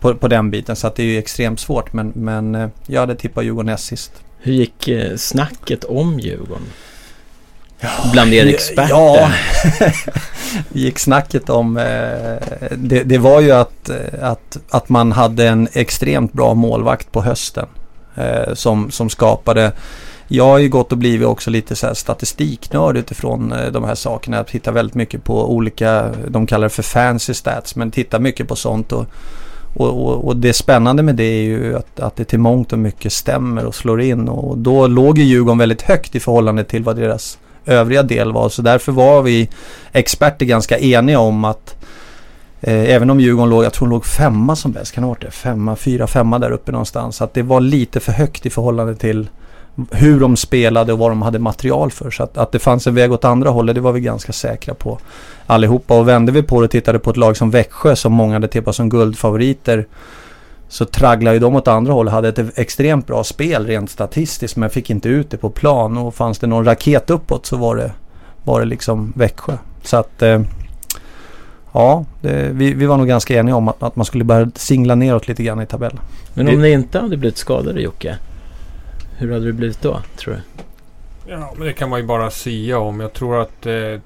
på, på den biten så att det är ju extremt svårt. Men, men eh, jag hade tippat Djurgården näst sist. Hur gick eh, snacket om Djurgården? Bland er experter? Ja, gick snacket om... Eh, det, det, var ju att, eh, att, att man hade en extremt bra målvakt på hösten. Eh, som, som skapade... Jag har ju gått och blivit också lite så här statistiknörd utifrån eh, de här sakerna. Jag tittar väldigt mycket på olika, de kallar det för fancy stats, men tittar mycket på sånt. Och, och, och, och, det spännande med det är ju att, att det till mångt och mycket stämmer och slår in. Och då låg ju Djurgården väldigt högt i förhållande till vad deras övriga del var. Så därför var vi experter ganska eniga om att eh, även om Djurgården låg, jag tror de låg femma som bäst, kan det ha varit det? Femma, fyra, femma där uppe någonstans. Att det var lite för högt i förhållande till hur de spelade och vad de hade material för. Så att, att det fanns en väg åt andra hållet, det var vi ganska säkra på allihopa. Och vände vi på det och tittade på ett lag som Växjö som många hade tippat som guldfavoriter så tragglade ju de åt andra hållet. Hade ett extremt bra spel rent statistiskt men fick inte ut det på plan. Och fanns det någon raket uppåt så var det, var det liksom Växjö. Så att eh, ja, det, vi, vi var nog ganska eniga om att, att, man skulle börja singla neråt lite grann i tabellen. Men om ni inte hade blivit skadade Jocke? Hur hade det blivit då tror du? Ja, men det kan man ju bara sia om. Jag tror att eh,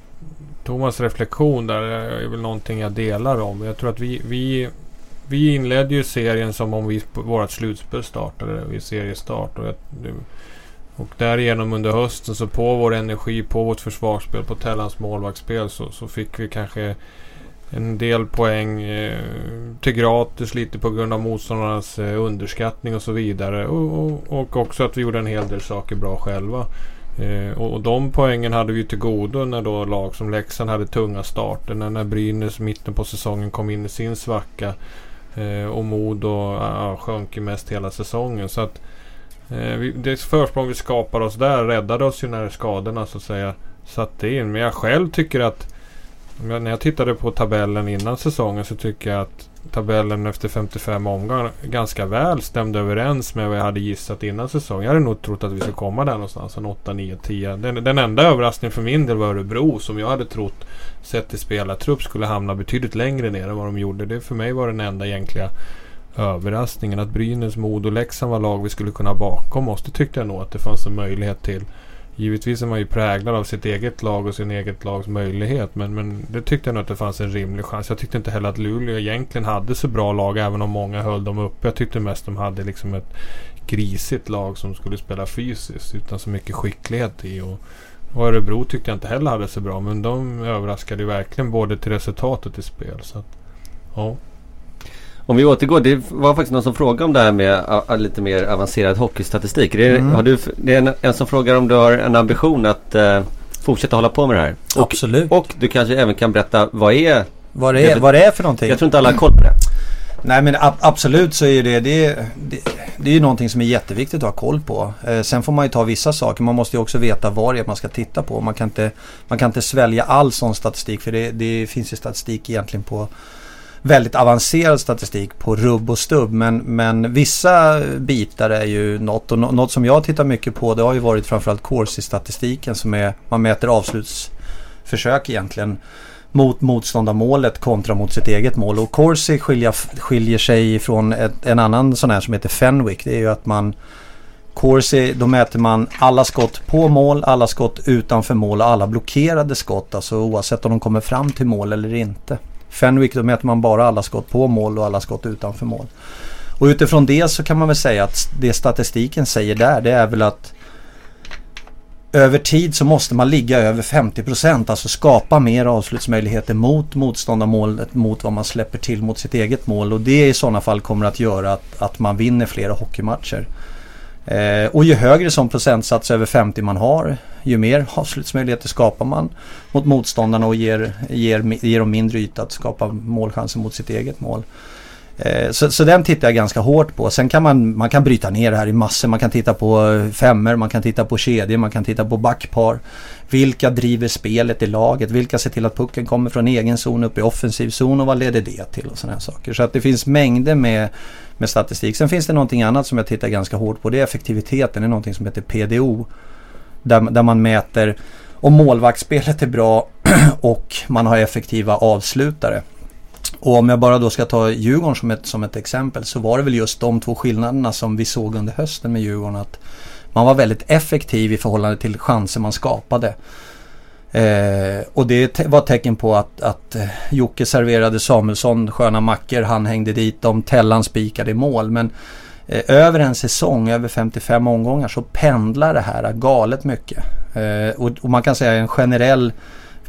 Thomas reflektion där är väl någonting jag delar om. Jag tror att vi, vi vi inledde ju serien som om vi vårt slutspel startade vid seriestart. Och, jag, och därigenom under hösten så på vår energi, på vårt försvarsspel, på Tellans målvaktsspel så, så fick vi kanske en del poäng eh, till gratis lite på grund av motståndarnas eh, underskattning och så vidare. Och, och, och, också att vi gjorde en hel del saker bra själva. Eh, och, och, de poängen hade vi till godo när då lag som Leksand hade tunga starter. När, när Brynäs mitten på säsongen kom in i sin svacka. Eh, och Modo ja, sjönk ju mest hela säsongen. Så att eh, vi, det försprång vi skapade oss där räddade oss ju när skadorna så att säga satte in. Men jag själv tycker att när jag tittade på tabellen innan säsongen så tycker jag att tabellen efter 55 omgångar ganska väl stämde överens med vad jag hade gissat innan säsongen. Jag hade nog trott att vi skulle komma där någonstans. En 8, 9, 10. Den, den enda överraskningen för min del var Örebro som jag hade trott sett till spelartrupp skulle hamna betydligt längre ner än vad de gjorde. Det för mig var den enda egentliga överraskningen. Att Brynäs, Modo och Leksand var lag vi skulle kunna bakom oss. Det tyckte jag nog att det fanns en möjlighet till. Givetvis är man ju präglad av sitt eget lag och sin eget lags möjlighet. Men, men det tyckte jag nog att det fanns en rimlig chans. Jag tyckte inte heller att Luleå egentligen hade så bra lag även om många höll dem uppe. Jag tyckte mest de hade liksom ett grisigt lag som skulle spela fysiskt utan så mycket skicklighet i. Och, och Örebro tyckte jag inte heller hade så bra. Men de överraskade ju verkligen både till resultat och till spel. Så att, ja. Om vi återgår, det var faktiskt någon som frågade om det här med a, lite mer avancerad hockeystatistik. Det är, mm. har du, det är en, en, som frågar om du har en ambition att uh, fortsätta hålla på med det här. Och, Absolut. Och du kanske även kan berätta vad är vad det är, vad det är för någonting. Jag tror inte alla har koll på det. Nej men ab absolut så är det, det, det, det är ju någonting som är jätteviktigt att ha koll på. Eh, sen får man ju ta vissa saker. Man måste ju också veta vad det är man ska titta på. Man kan inte, man kan inte svälja all sån statistik för det, det finns ju statistik egentligen på väldigt avancerad statistik på rubb och stubb. Men, men vissa bitar är ju något. Och något som jag tittar mycket på det har ju varit framförallt Corsi-statistiken som är, man mäter avslutsförsök egentligen mot motståndarmålet kontra mot sitt eget mål. Och Corsi skiljer, skiljer sig från ett, en annan sån här som heter Fenwick. Det är ju att man Corsi, då mäter man alla skott på mål, alla skott utanför mål och alla blockerade skott. Alltså oavsett om de kommer fram till mål eller inte. Fenwick då mäter man bara alla skott på mål och alla skott utanför mål. Och utifrån det så kan man väl säga att det statistiken säger där det är väl att över tid så måste man ligga över 50 procent. alltså skapa mer avslutsmöjligheter mot motståndarmålet mot vad man släpper till mot sitt eget mål och det i sådana fall kommer att göra att, att man vinner flera hockeymatcher. Eh, och ju högre som procentsats över 50 man har, ju mer avslutsmöjligheter skapar man mot motståndarna och ger, ger, ger dem mindre yta att skapa målchanser mot sitt eget mål. Eh, så, så den tittar jag ganska hårt på. Sen kan man, man kan bryta ner det här i massor. Man kan titta på eh, femmer, man kan titta på kedjor, man kan titta på backpar. Vilka driver spelet i laget? Vilka ser till att pucken kommer från egen zon upp i offensiv zon och vad leder det till? och sådana här saker. Så att det finns mängder med, med statistik. Sen finns det någonting annat som jag tittar ganska hårt på. Det är effektiviteten. Det är någonting som heter PDO. Där, där man mäter om målvaktsspelet är bra och man har effektiva avslutare. Och om jag bara då ska ta Djurgården som ett, som ett exempel så var det väl just de två skillnaderna som vi såg under hösten med Djurgården. Att man var väldigt effektiv i förhållande till chanser man skapade. Eh, och det var tecken på att, att eh, Jocke serverade Samuelsson sköna mackor, han hängde dit dem, Tellan spikade i mål. Men eh, över en säsong, över 55 omgångar så pendlar det här galet mycket. Eh, och, och, man kan säga en generell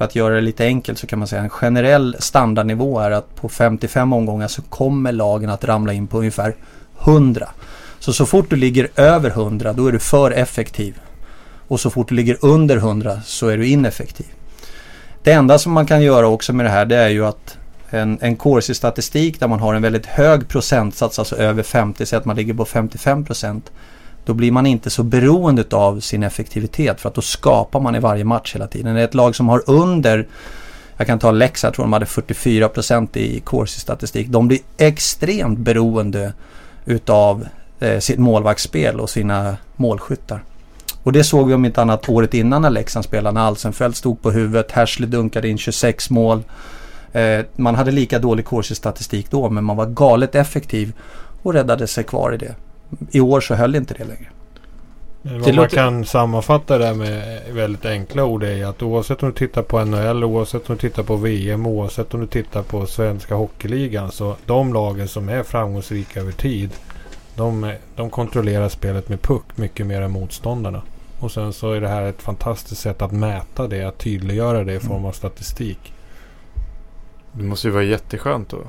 för att göra det lite enkelt så kan man säga en generell standardnivå är att på 55 omgångar så kommer lagen att ramla in på ungefär 100. Så så fort du ligger över 100 då är du för effektiv. Och så fort du ligger under 100 så är du ineffektiv. Det enda som man kan göra också med det här det är ju att en, en Corsi-statistik där man har en väldigt hög procentsats, alltså över 50, så att man ligger på 55 procent. Då blir man inte så beroende av sin effektivitet för att då skapar man i varje match hela tiden. Det är ett lag som har under jag kan ta Leksand, jag tror de hade 44 procent i Corsi-statistik. De blir extremt beroende utav eh, sitt målvaktsspel och sina målskyttar. Och det såg vi om inte annat året innan när Leksand spelade. När Alsenfelt stod på huvudet, Hersley dunkade in 26 mål. Eh, man hade lika dålig Corsi-statistik då men man var galet effektiv och räddade sig kvar i det. I år så höll inte det längre. Men Det Vad man låter- kan sammanfatta det med väldigt enkla ord är att oavsett om du tittar på NHL, oavsett om du tittar på VM, oavsett om du tittar på svenska hockeyligan. Så de lagen som är framgångsrika över tid. De, är- de kontrollerar spelet med puck mycket mer än motståndarna. Och sen så är det här ett fantastiskt sätt att mäta det, att tydliggöra det i form av statistik. Det måste ju vara jätteskönt att,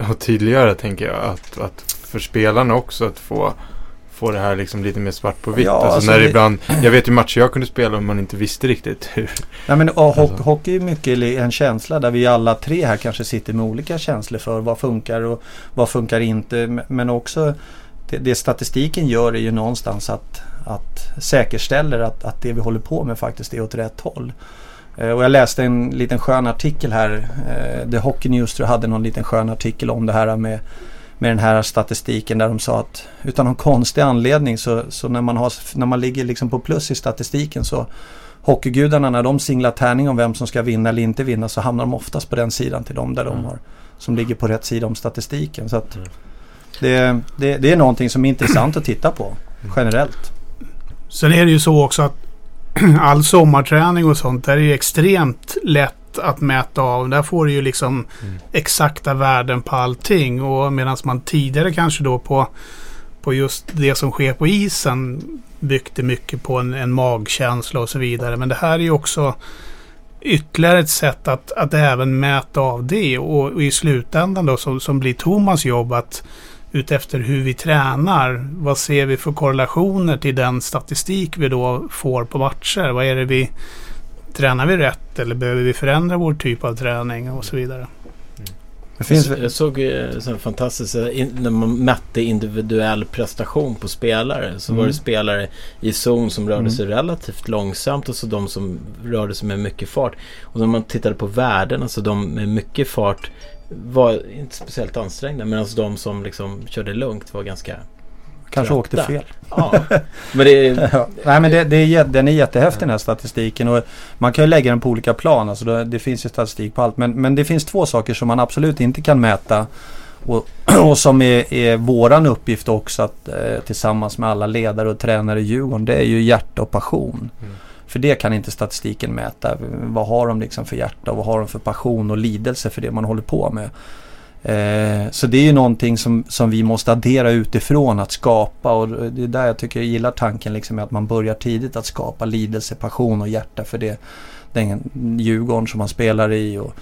att tydliggöra tänker jag. Att, att för spelarna också att få, få det här liksom lite mer svart på vitt. Ja, alltså, alltså när det- ibland, jag vet ju matcher jag kunde spela om man inte visste riktigt hur. Nej, men, och Alltså. Hockey är mycket en känsla där vi alla tre här kanske sitter med olika känslor för vad funkar och vad funkar inte. Men också det, det statistiken gör är ju någonstans att, att säkerställer att, att det vi håller på med faktiskt är åt rätt håll. Eh, Och jag läste en liten skön artikel här. eh, The Hockey News tror jag hade någon liten skön artikel om det här med, med den här statistiken där de sa att utan någon konstig anledning så, så när, man har, när man ligger liksom på plus i statistiken så hockeygudarna när de singlar tärning om vem som ska vinna eller inte vinna så hamnar de oftast på den sidan till dem där de har, som ligger på rätt sida om statistiken. Så att det, det, det är någonting som är intressant att titta på generellt. Sen är det ju så också att all sommarträning och sånt där är ju extremt lätt att mäta av. Där får du ju liksom exakta värden på allting. Och medan man tidigare kanske då på, på just det som sker på isen byggde mycket på en, en magkänsla och så vidare. Men det här är ju också ytterligare ett sätt att, att även mäta av det. Och, och i slutändan då som, som blir Thomas jobb att utefter hur vi tränar. Vad ser vi för korrelationer till den statistik vi då får på matcher? Vad är det vi Tränar vi rätt eller behöver vi förändra vår typ av träning och så vidare? Det finns, Jag såg eh, så här fantastiskt eh, när man mätte individuell prestation på spelare. Så var Mm. det spelare i zon som rörde Mm. sig relativt långsamt och så de som rörde sig med mycket fart. Och när man tittade på värden, alltså de med mycket fart var inte speciellt ansträngda. Medan de som liksom körde lugnt var ganska... kanske trötta. åkte fel. Ja, men det. Ja. Nej men det, det är, den är jättehäftig den här statistiken och man kan ju lägga den på olika plan. Alltså det, det finns ju statistik på allt. Men, men det finns två saker som man absolut inte kan mäta. Och, och som är, är våran uppgift också att eh, tillsammans med alla ledare och tränare i Djurgården. Det är ju hjärta och passion. För det kan inte statistiken mäta. Vad har de liksom för hjärta och vad har de för passion och lidelse för det man håller på med. Eh, så det är ju någonting som, som vi måste addera utifrån att skapa och det är där jag tycker jag gillar tanken liksom att man börjar tidigt att skapa lidelse, passion och hjärta för det. Den Djurgården som man spelar i och,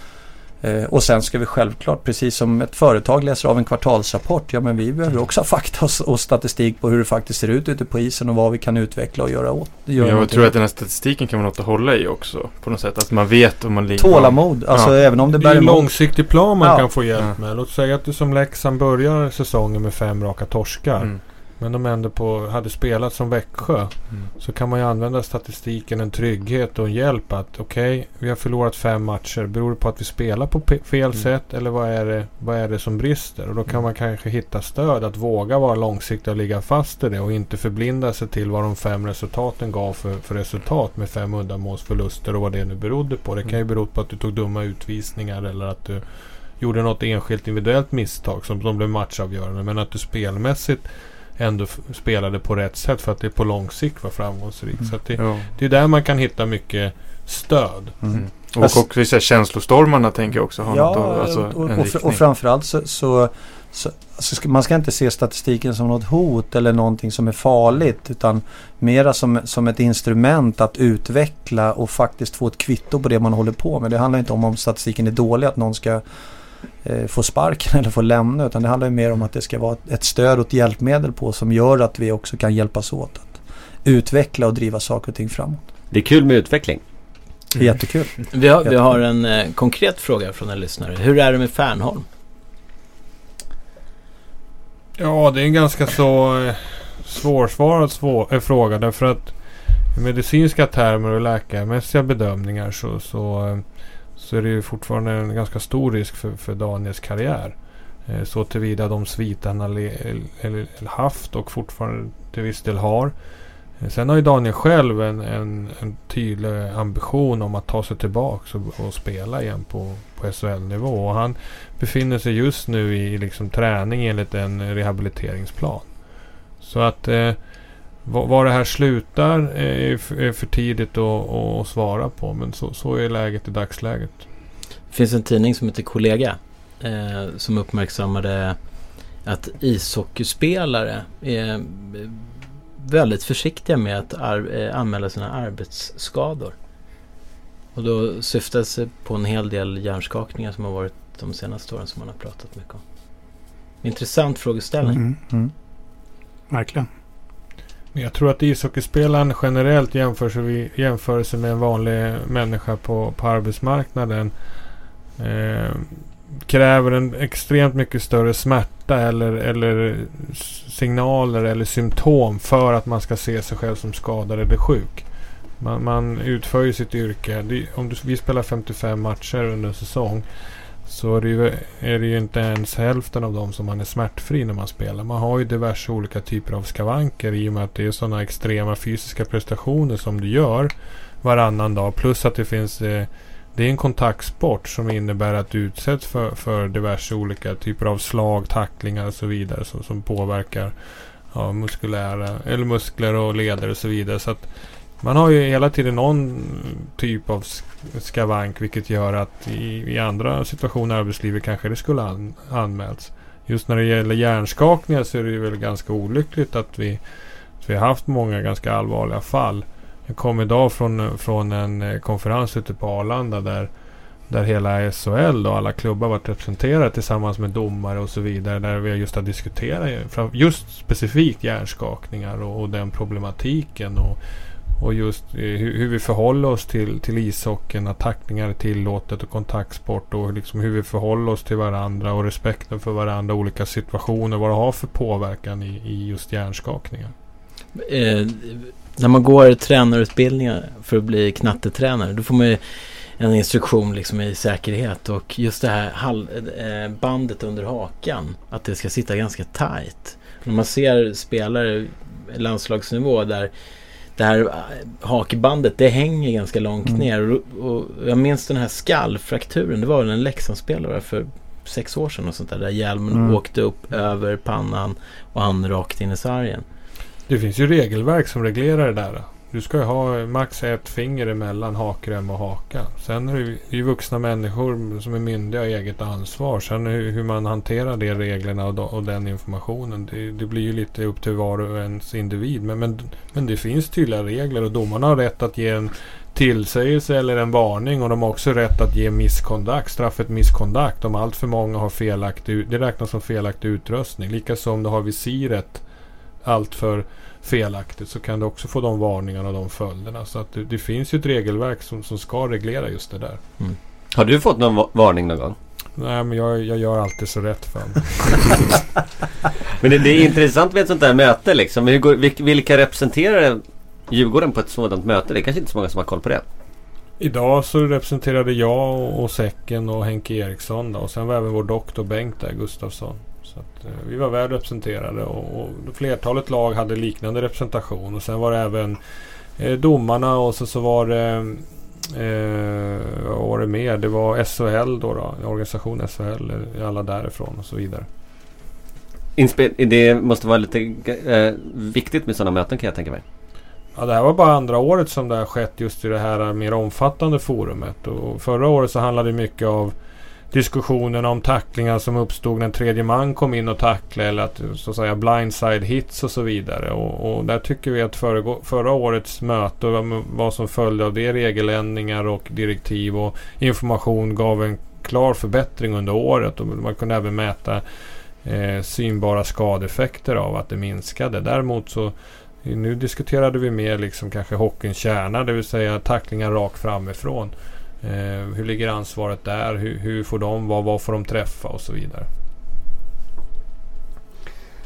och sen ska vi självklart, precis som ett företag läser av en kvartalsrapport, ja men vi behöver också ha fakta och, statistik på hur det faktiskt ser ut ute på isen och vad vi kan utveckla och göra åt. Göra Jag tror åt. att den här statistiken kan vara något att hålla i också. På något sätt. Att man vet om man ligger... Tålamod, alltså Ja. även om det Det är bär en långsiktig plan man Ja. kan få hjälp med. Låt säga att du som Leksand börjar säsongen med fem raka torskar. Mm. Men de ändå på, hade spelat som Växjö. Mm. Så kan man ju använda statistiken, en trygghet och en hjälp att okej, vi har förlorat fem matcher. Beror det på att vi spelar på fel Mm. sätt eller vad är, det, vad är det som brister? Och då kan man kanske hitta stöd att våga vara långsiktig och ligga fast i det och inte förblinda sig till vad de fem resultaten gav för, för resultat med fem uddamålsförluster och vad det nu berodde på. Det kan ju bero på att du tog dumma utvisningar eller att du gjorde något enskilt individuellt misstag som, som blev matchavgörande. Men att du spelmässigt ändå spelade på rätt sätt för att det på lång sikt var framgångsrikt. Så att det, Ja. det är där man kan hitta mycket stöd. Mm. Och Fast- också så här, känslostormarna tänker jag också ha Ja, något, alltså, och, och, en och, och framförallt så, så, så, så ska, man ska inte se statistiken som något hot eller någonting som är farligt utan mera som, som ett instrument att utveckla och faktiskt få ett kvitto på det man håller på med. Det handlar inte om om statistiken är dålig att någon ska få sparken eller få lämna utan det handlar ju mer om att det ska vara ett, stöd och ett hjälpmedel på som gör att vi också kan hjälpas åt att utveckla och driva saker och ting framåt. Det är kul med utveckling. Det är jättekul. Vi har, vi har en eh, konkret fråga från en lyssnare. Hur är det med Fernholm? Ja, det är en ganska så eh, svårsvarad svår, eh, fråga därför att i medicinska termer och läkarmässiga bedömningar så, så, eh, så är det ju fortfarande en ganska stor risk för, för Daniels karriär. Eh, så tillvida de sviter han har haft och fortfarande till viss del har. Eh, sen har ju Daniel själv en, en, en tydlig ambition om att ta sig tillbaka och, och spela igen på, på SHL-nivå. Och han befinner sig just nu i liksom träning enligt en rehabiliteringsplan. Så att eh, var, var det här slutar är, för tidigt att, svara på. Men så, så är läget i dagsläget. Det finns en tidning som heter Kollega eh, som uppmärksammade att ishockeyspelare är väldigt försiktiga med att ar- eh, anmäla sina arbetsskador. Och då syftas det på en hel del hjärnskakningar som har varit de senaste åren som man har pratat mycket om. Intressant frågeställning. Mm, mm. Verkligen. Men Jag tror att ishockeyspelaren generellt jämför sig, jämför sig med en vanlig människa på, på arbetsmarknaden. Eh, kräver en extremt mycket större smärta eller, eller signaler eller symptom för att man ska se sig själv som skadad eller sjuk. Man, man utför ju sitt yrke. Det, om du, vi spelar 55 matcher under en säsong så är det, ju, är det ju inte ens hälften av dem som man är smärtfri när man spelar. Man har ju diverse olika typer av skavanker i och med att det är sådana extrema fysiska prestationer som du gör varannan dag. Plus att det finns eh, det är en kontaktsport som innebär att du utsätts för, för diverse olika typer av slag, tacklingar och så vidare som, som påverkar ja, muskulära, eller muskler och leder och så vidare. Så att man har ju hela tiden någon typ av skavank vilket gör att i, i andra situationer i arbetslivet kanske det skulle an, anmälts. Just när det gäller hjärnskakningar så är det ju väl ganska olyckligt att vi, att vi har haft många ganska allvarliga fall. Jag kom idag från, från en eh, konferens ute på Arlanda där, där hela SHL och alla klubbar varit representerade tillsammans med domare och så vidare. Där vi just har diskuterat just specifikt hjärnskakningar och, och den problematiken. Och, och just eh, hur, hur vi förhåller oss till, till ishockeyn, att tacklingar är tillåtet och kontaktsport och liksom hur vi förhåller oss till varandra och respekten för varandra, olika situationer, vad det har för påverkan i, i just hjärnskakningar. Eh, när man går tränarutbildningar för att bli knattetränare då får man ju en instruktion liksom i säkerhet och just det här eh, bandet under hakan att det ska sitta ganska tajt. När man ser spelare landslagsnivå där det här eh, hakbandet det hänger ganska långt Mm. ner och, och jag minns den här skallfrakturen det var väl en Leksandsspelare för sex år sedan och sånt där där hjälmen Mm. åkte upp över pannan och han rakt in i sargen. Det finns ju regelverk som reglerar det där. Du ska ju ha max ett finger emellan hakrem och haka. Sen är det ju- vuxna människor som är myndiga och har eget ansvar. Sen hur, man hanterar de reglerna och, den informationen. Det, det blir ju lite upp till var och ens individ. Men, men, men det finns tydliga regler och domarna har rätt att ge en tillsägelse eller en varning. Och de har också rätt att ge misskondakt, straffet misskondakt Om allt för många har felaktig, det räknas som felaktig utrustning. Likaså om du har visiret allt för felaktigt så kan du också få de varningarna och de följderna. Så att det, det finns ju ett regelverk som, som ska reglera just det där. Har du fått någon va- varning någon gång? Nej men jag, jag gör alltid så rätt för mig. Men det, det är intressant med ett sånt där möte liksom. Hur går, vilk, vilka representerar Djurgården på ett sådant möte? Det är kanske inte så många som har koll på det. Idag så representerade jag och, och Säcken och Henke Eriksson då, och sen var även vår doktor Bengt där, Gustafsson. Så att, eh, vi var väl representerade och, och flertalet lag hade liknande representation. Och sen var det även eh, domarna och så, så var det eh, vad var det mer? Det var SHL då, då organisation SHL, eh, alla därifrån och så vidare. Inspel, det måste vara lite eh, viktigt med sådana möten kan jag tänka mig. Ja, det här var bara andra året som det har skett just i det här mer omfattande forumet. Och förra året så handlade det mycket av diskussionen om tacklingar som uppstod när tredje man kom in och tacklade eller att så att säga blindside hits och så vidare. Och, och där tycker vi att föregå, förra årets möte och vad, vad som följde av det regeländringar och direktiv och information gav en klar förbättring under året och man kunde även mäta eh, synbara skadeeffekter av att det minskade. Däremot så nu diskuterade vi mer liksom kanske hockeyns kärna, det vill säga tacklingar rakt framifrån. Eh, hur ligger ansvaret där? Hur, hur får de vara? Vad får de träffa? Och så vidare.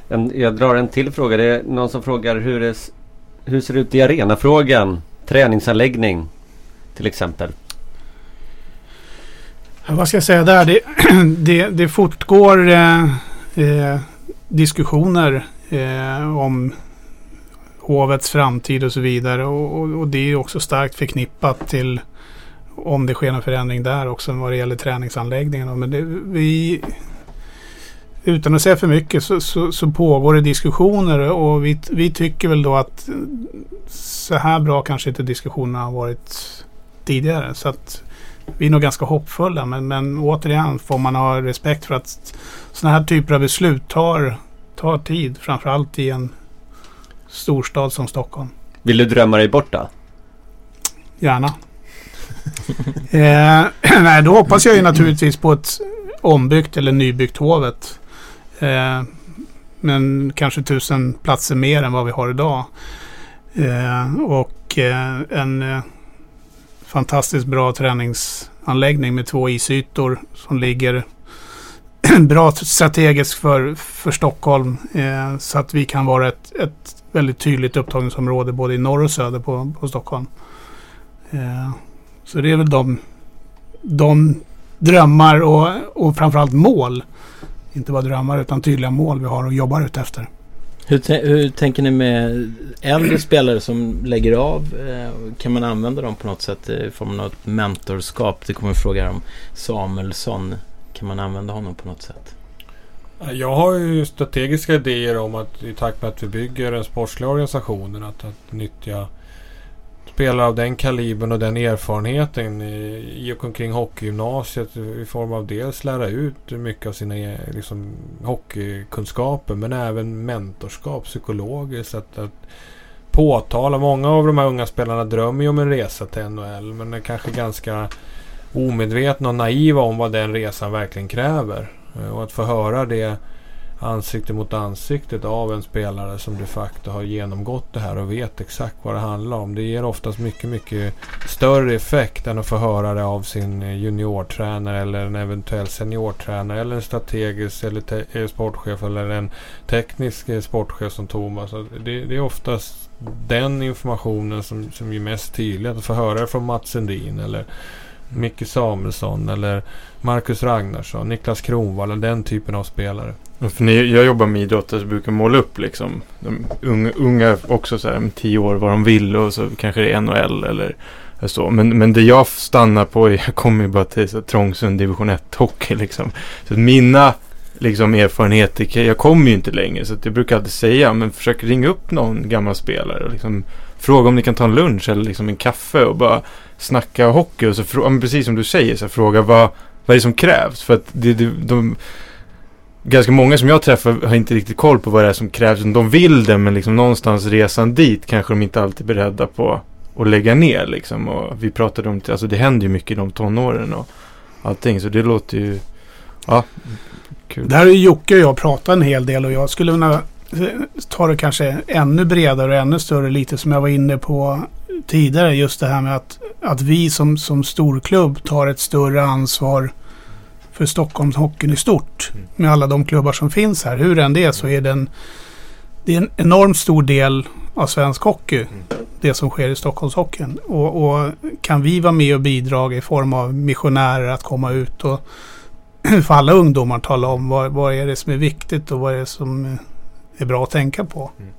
En, jag drar en till fråga. Det är någon som frågar hur det, hur ser det ut i arenafrågan? Träningsanläggning till exempel. Ja, Vad ska jag säga där? Det, det, det fortgår eh, eh, diskussioner eh, om hovets framtid och så vidare. Och, och, och det är också starkt förknippat till om det sker en förändring där också vad det gäller träningsanläggningen. Men det, vi, utan att säga för mycket så, så, så pågår det diskussioner och vi, vi tycker väl då att så här bra kanske inte diskussionerna har varit tidigare. Så att vi är nog ganska hoppfulla men, men återigen får man ha respekt för att sådana här typer av beslut tar, tar tid. Framförallt i en storstad som Stockholm. Vill du drömma dig bort då? Gärna. eh, nej, då hoppas jag ju naturligtvis på ett ombyggt eller nybyggt Hovet. Eh, men kanske tusen platser mer än vad vi har idag. Eh, och eh, en eh, fantastiskt bra träningsanläggning med två isytor som ligger bra strategiskt för, för Stockholm. Eh, så att vi kan vara ett, ett väldigt tydligt upptagningsområde både i norr och söder på, på Stockholm. Eh, så det är väl de, de drömmar och, och framförallt mål. Inte bara drömmar utan tydliga mål vi har och jobbar ut efter. Hur, hur tänker ni med äldre spelare som lägger av? Eh, kan man använda dem på något sätt i form av ett mentorskap? Det kommer en fråga om Samuelsson. Kan man använda honom på något sätt? Jag har ju strategiska idéer om att i takt med att vi bygger den sportsliga organisationen att, att nyttja spelare av den kalibern och den erfarenheten i och omkring hockeygymnasiet i form av dels lära ut mycket av sina liksom, hockeykunskaper men även mentorskap psykologiskt. Att, att påtala. Många av de här unga spelarna drömmer ju om en resa till NHL men är kanske ganska omedvetna och naiva om vad den resan verkligen kräver. Och att få höra det ansikte mot ansiktet av en spelare som de facto har genomgått det här och vet exakt vad det handlar om. Det ger oftast mycket, mycket större effekt än att få höra det av sin juniortränare eller en eventuell seniortränare eller en strategisk eller eh, sportchef eller en teknisk eh, sportchef som Thomas. Det, det är oftast den informationen som, som är mest tydlig. Att få höra det från Mats Sundin eller Micke Samuelsson eller Marcus Ragnarsson, Niklas Kronwall, den typen av spelare. För när jag jobbar med idrottare så brukar jag måla upp liksom de unga, unga också så här, tio år vad de vill och så kanske det är NHL eller så. Men, men det jag stannar på är, jag kommer ju bara till så, Trångsund division 1 hockey liksom. Så mina liksom erfarenheter, jag kommer ju inte längre så jag brukar alltid säga, men försök ringa upp någon gammal spelare och liksom fråga om ni kan ta en lunch eller liksom en kaffe och bara snacka hockey och så fråga, precis som du säger, så fråga vad, vad är det som krävs? För att det, det, de, ganska många som jag träffar har inte riktigt koll på vad det är som krävs. De vill det men liksom någonstans resan dit kanske de inte alltid är beredda på att lägga ner liksom. Och vi pratade om, alltså det händer ju mycket i de tonåren och allting. Så det låter ju, ja, kul. Där har Jocke och jag pratat en hel del och jag skulle vilja ta det kanske ännu bredare och ännu större lite som jag var inne på tidigare. Just det här med att, att vi som, som storklubb tar ett större ansvar för Stockholmshockeyn i stort. Med alla de klubbar som finns här. Hur än det är så är det en, det är en enormt stor del av svensk hockey. Det som sker i Stockholmshockeyn. Och, och kan vi vara med och bidra i form av missionärer att komma ut och för alla ungdomar tala om vad, vad är det som är viktigt och vad är det som är bra att tänka på. Mm.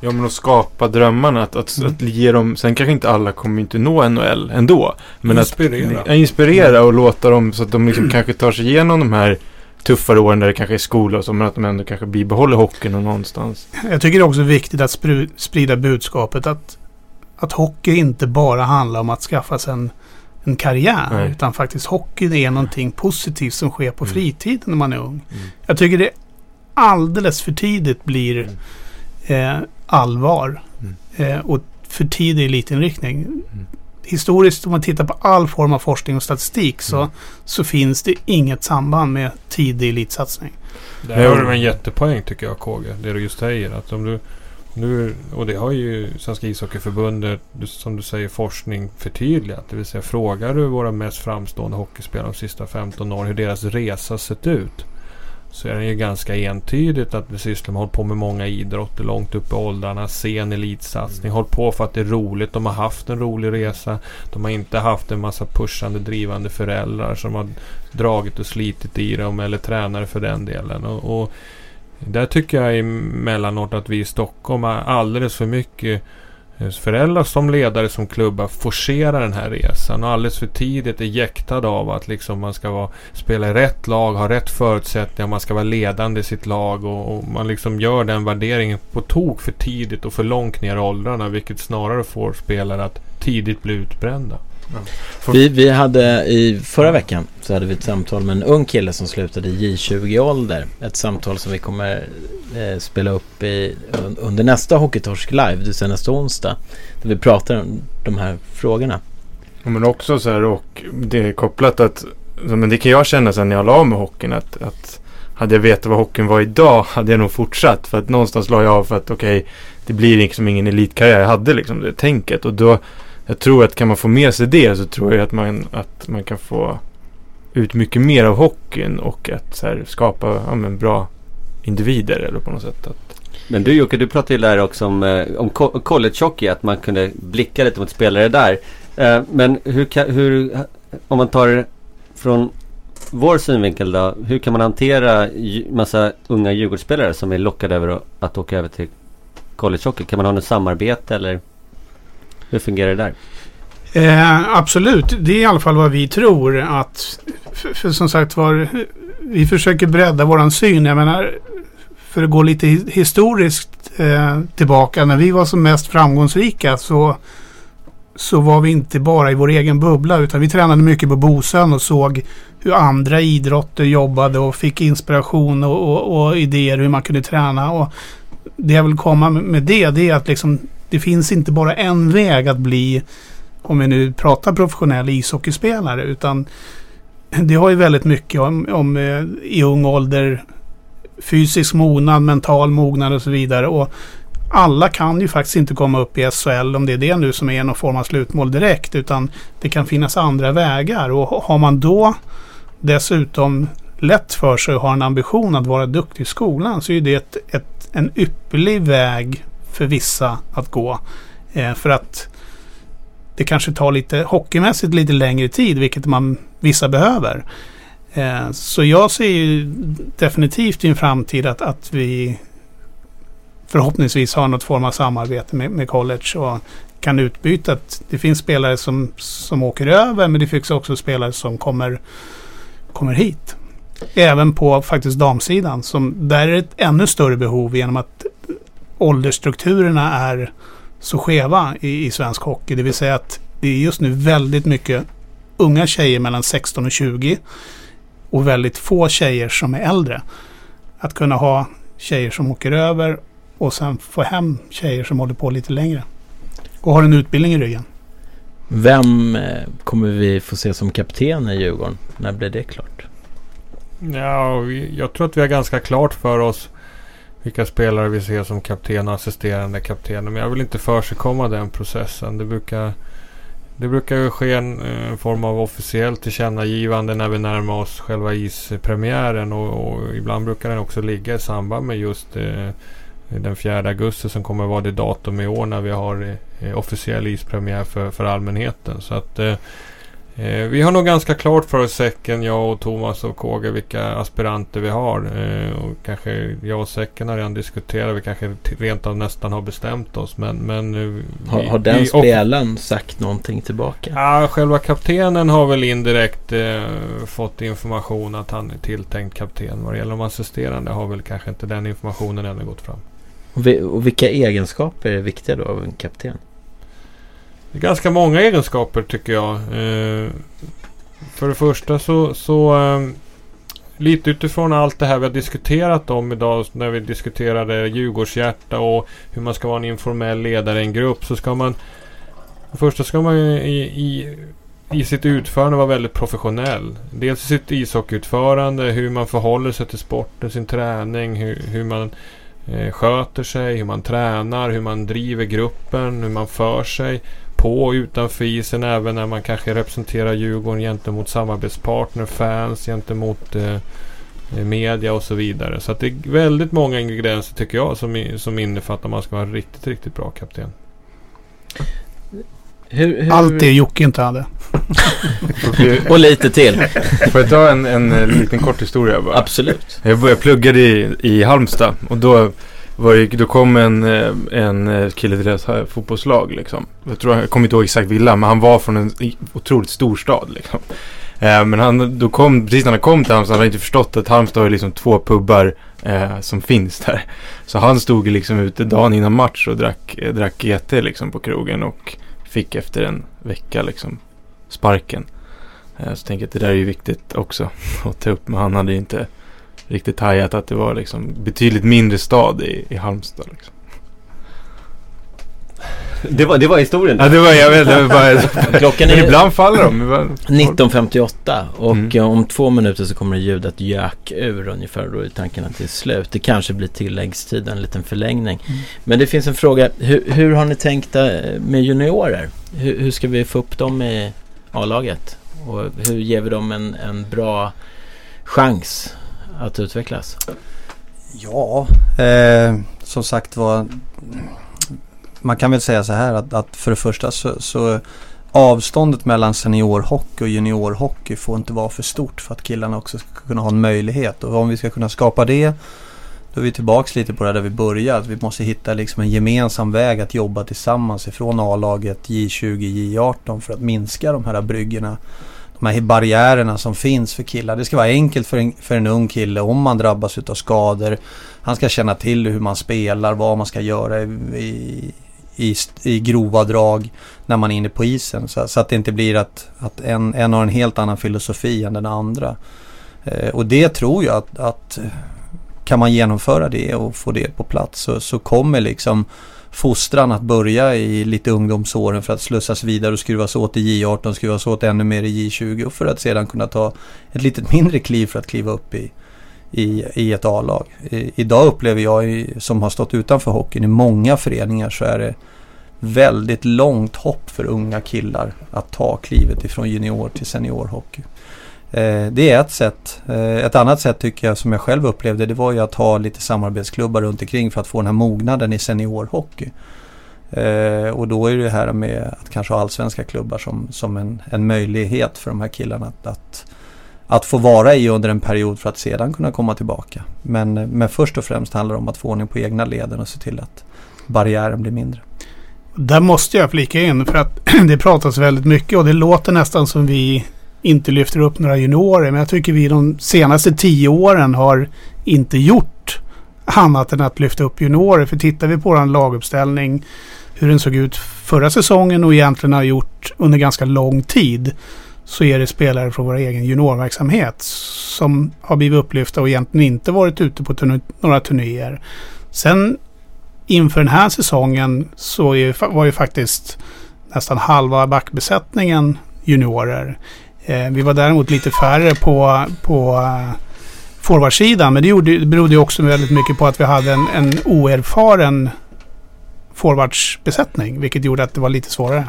Ja men att skapa drömmarna. Att, att, mm. att ge dem, sen kanske inte alla kommer inte nå NHL ändå. Men inspirera. att inspirera och låta dem så att de liksom kanske tar sig igenom de här tuffare åren där det kanske är skola och så, men att de ändå kanske bibehåller hockeyn någonstans. Jag tycker det är också viktigt att sprida budskapet att, att hockey inte bara handlar om att skaffa sig en, en karriär. Nej. Utan faktiskt hockey är någonting positivt som sker på mm. fritiden när man är ung. Mm. Jag tycker det alldeles för tidigt blir mm eh, allvar mm. eh, och för tidig elitinriktning. Mm. Historiskt om man tittar på all form av forskning och statistik så, mm. så finns det inget samband med tidig elitsatsning. Där har du en jättepoäng tycker jag KG. Det du just säger. Att om du, nu, och det har ju Svenska ishockeyförbundet som du säger forskning förtydligat. Det vill säga frågar du våra mest framstående hockeyspelare de sista 15 åren hur deras resa sett ut så är det ju ganska entydigt att vi sysslar med, hållit på med många idrotter långt upp i åldrarna, sen elitsatsning, mm. hållit på för att det är roligt, de har haft en rolig resa, de har inte haft en massa pushande, drivande föräldrar som har dragit och slitit i dem eller tränare för den delen. Och, och där tycker jag emellanåt att vi i Stockholm är alldeles för mycket föräldrar som ledare som klubbar forcerar den här resan och alldeles för tidigt är jäktad av att liksom man ska vara, spela i rätt lag, ha rätt förutsättningar, man ska vara ledande i sitt lag och, och man liksom gör den värderingen på tok för tidigt och för långt ner i åldrarna vilket snarare får spelare att tidigt bli utbrända. Vi, vi hade i förra veckan så hade vi ett samtal med en ung kille som slutade i J20-ålder. Ett samtal som vi kommer eh, spela upp i, under nästa Hockeytorsk live, det vill säga nästa onsdag. Där vi pratar om de här frågorna. Ja, men också så här och det är kopplat att men det kan jag känna sen när jag la av med hockeyn att, att hade jag vetat vad hockeyn var idag hade jag nog fortsatt. För att någonstans la jag av för att okej, okay, det blir liksom ingen elitkarriär. Jag hade liksom det tänket och då jag tror att kan man få med sig det så tror jag att man, att man kan få ut mycket mer av hockeyn och att här, skapa ja, men, bra individer eller på något sätt. Att... Men du Jocke, du pratade ju där också om, eh, om college-hockey, att man kunde blicka lite mot spelare där. Eh, men hur, hur, om man tar från vår synvinkel då, hur kan man hantera massa unga Djurgårdsspelare som är lockade över att åka över till college-hockey? Kan man ha något samarbete eller? Hur fungerar det där? Eh, absolut, det är i alla fall vad vi tror att för, för som sagt var vi försöker bredda våran syn. Jag menar för att gå lite historiskt eh, tillbaka när vi var som mest framgångsrika så så var vi inte bara i vår egen bubbla utan vi tränade mycket på Bosön och såg hur andra idrotter jobbade och fick inspiration och, och, och idéer hur man kunde träna. Och det jag vill komma med det, det är att liksom det finns inte bara en väg att bli, om vi nu pratar professionell ishockeyspelare, utan det har ju väldigt mycket om, om eh, i ung ålder fysisk mognad, mental mognad och så vidare. Och alla kan ju faktiskt inte komma upp i SHL om det är det nu som är någon form av slutmål direkt. Utan det kan finnas andra vägar. Och har man då dessutom lätt för sig och har en ambition att vara duktig i skolan så är det ett, ett, en ypperlig väg för vissa att gå. Eh, för att det kanske tar lite hockeymässigt lite längre tid, vilket man vissa behöver. Eh, så jag ser ju definitivt i en framtid att, att vi förhoppningsvis har något form av samarbete med, med college och kan utbyta. Att det finns spelare som, som åker över men det finns också spelare som kommer, kommer hit. Även på faktiskt damsidan. Som, där är det ett ännu större behov genom att åldersstrukturerna är så skeva i, i svensk hockey. Det vill säga att det är just nu väldigt mycket unga tjejer mellan 16 och 20 och väldigt få tjejer som är äldre. Att kunna ha tjejer som åker över och sen få hem tjejer som håller på lite längre. Och har en utbildning i ryggen. Vem eh, kommer vi få se som kapten i Djurgården? När blir det klart? Ja, jag tror att vi har ganska klart för oss vilka spelare vi ser som kapten och assisterande kapten. Men jag vill inte försigkomma den processen. Det brukar, det brukar ske en, en, form av officiellt tillkännagivande när vi närmar oss själva ispremiären. Och, och ibland brukar den också ligga i samband med just eh, den 4 augusti som kommer vara det datum i år när vi har eh, officiell ispremiär för, för allmänheten. Så att eh, Eh, vi har nog ganska klart för oss säcken, jag och Thomas och Kåge, vilka aspiranter vi har. Eh, och kanske jag och säcken har redan diskuterat. Vi kanske rent av nästan har bestämt oss. Men, men vi, har, har den vi, spelaren sagt någonting tillbaka? Ja, själva kaptenen har väl indirekt eh, fått information att han är tilltänkt kapten. Vad det gäller de assisterande har väl kanske inte den informationen ännu gått fram. Och, vi, och vilka egenskaper är viktiga då av en kapten? Det är ganska många egenskaper tycker jag. Eh, för det första så, så eh, lite utifrån allt det här vi har diskuterat om idag när vi diskuterade Djurgårdshjärta och hur man ska vara en informell ledare i en grupp så ska man för det första ska man i, i, i sitt utförande vara väldigt professionell. Dels i sitt ishockeyutförande, hur man förhåller sig till sporten, sin träning, hur, hur man eh, sköter sig, hur man tränar, hur man driver gruppen, hur man för sig på och utanför isen även när man kanske representerar Djurgården gentemot samarbetspartner, fans, gentemot eh, media och så vidare. Så att det är väldigt många ingredienser tycker jag som, som innefattar att man ska vara en riktigt, riktigt bra kapten. Hur, hur... Allt det Jocke inte hade. och lite till. Får jag ta en, en liten kort historia bara? Absolut. Jag började plugga i, i Halmstad och då var då kom en, eh, en eh, kille till deras fotbollslag liksom. Jag tror, jag kommer inte ihåg exakt villa, men han var från en otroligt stor stad liksom. Eh, men han, då kom, precis när han kom till Halmstad, han hade inte förstått att Halmstad har liksom två pubbar eh, som finns där. Så han stod liksom ute dagen innan match och drack, eh, drack GT liksom på krogen och fick efter en vecka liksom sparken. Eh, så tänker jag att det där är ju viktigt också att ta upp. Men han hade ju inte riktigt hajat att det var liksom betydligt mindre stad i, i Halmstad. Liksom. Det var, det var historien. Ja, det var, jag vet, det var bara, Klockan är ibland faller de. Ibland- 19.58 och Mm. eh, om två minuter så kommer det ljudet gök ur ungefär. Då är tanken att det är slut. Det kanske blir tilläggstid, en liten förlängning. Mm. Men det finns en fråga. Hur, hur har ni tänkt eh, med juniorer? Hur, hur ska vi få upp dem i A-laget? Och hur ger vi dem en, en bra chans att utvecklas? Ja, eh, som sagt var. Man kan väl säga så här att, att för det första så, så avståndet mellan seniorhockey och juniorhockey får inte vara för stort för att killarna också ska kunna ha en möjlighet. Och om vi ska kunna skapa det då är vi tillbaks lite på det där vi började. Att vi måste hitta liksom en gemensam väg att jobba tillsammans ifrån A-laget J20, J18 för att minska de här bryggorna. De här barriärerna som finns för killar. Det ska vara enkelt för en, för en ung kille om man drabbas av skador. Han ska känna till hur man spelar, vad man ska göra i, i, i, i grova drag när man är inne på isen. Så, så att det inte blir att, att en, en har en helt annan filosofi än den andra. Eh, och det tror jag att, att kan man genomföra det och få det på plats så, så kommer liksom fostran att börja i lite ungdomsåren för att slussas vidare och skruvas åt i J18, skruvas åt ännu mer i J20 och för att sedan kunna ta ett litet mindre kliv för att kliva upp i, i, i ett A-lag. Idag upplever jag som har stått utanför hockeyn i många föreningar så är det väldigt långt hopp för unga killar att ta klivet ifrån junior till seniorhockey. Eh, det är ett sätt. Eh, ett annat sätt tycker jag som jag själv upplevde det var ju att ha lite samarbetsklubbar runt omkring för att få den här mognaden i seniorhockey. Eh, och då är det här med att kanske ha allsvenska klubbar som, som en, en möjlighet för de här killarna att, att, att få vara i under en period för att sedan kunna komma tillbaka. Men, men först och främst handlar det om att få ordning på egna leden och se till att barriären blir mindre. Där måste jag flika in för att det pratas väldigt mycket och det låter nästan som vi inte lyfter upp några juniorer. Men jag tycker vi de senaste tio åren har inte gjort annat än att lyfta upp juniorer. För tittar vi på vår laguppställning, hur den såg ut förra säsongen och egentligen har gjort under ganska lång tid. Så är det spelare från vår egen juniorverksamhet som har blivit upplyfta och egentligen inte varit ute på turn några turnéer. Sen inför den här säsongen så är, var ju faktiskt nästan halva backbesättningen juniorer. Eh, vi var däremot lite färre på, på uh, forwardsidan. Men det, gjorde, det berodde ju också väldigt mycket på att vi hade en, en oerfaren forwardsbesättning. Vilket gjorde att det var lite svårare.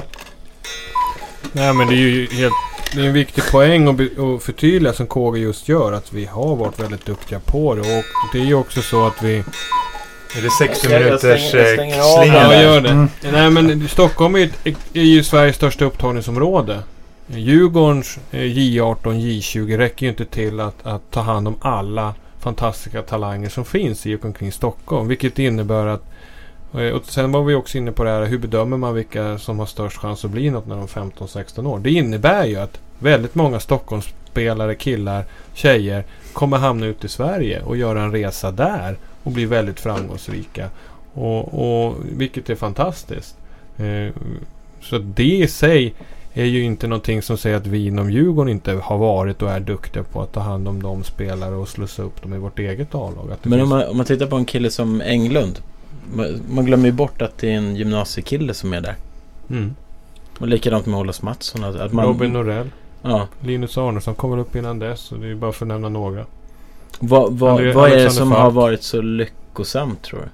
Nej men det är ju helt... Det är en viktig poäng att be- att förtydliga som KG just gör. Att vi har varit väldigt duktiga på det. Och det är ju också så att vi... Är det 60 Jag minuters eh, slinga Ja, gör det. Mm. Nej men Stockholm är, är ju Sveriges största upptagningsområde. Djurgårdens eh, J18, J20 räcker ju inte till att, att ta hand om alla fantastiska talanger som finns i och omkring Stockholm. Vilket innebär att eh, och sen var vi också inne på det här, hur bedömer man vilka som har störst chans att bli något när de är 15-16 år? Det innebär ju att väldigt många Stockholmsspelare, killar, tjejer kommer hamna ute i Sverige och göra en resa där och bli väldigt framgångsrika. Och, och, vilket är fantastiskt. Eh, så det i sig är ju inte någonting som säger att vi inom Djurgården inte har varit och är duktiga på att ta hand om de spelare och slussa upp dem i vårt eget A-lag. Men om finns- man, om man tittar på en kille som Englund. Man, glömmer ju bort att det är en gymnasiekille som är där. mm. Och likadant med Olas Mattsson. Att, man, Robin Norell, ja, Linus Arnesson kom väl upp innan dess. Och det är bara för att nämna några. vad, vad, André- vad är det som Falk. har varit så lyckosamt tror du?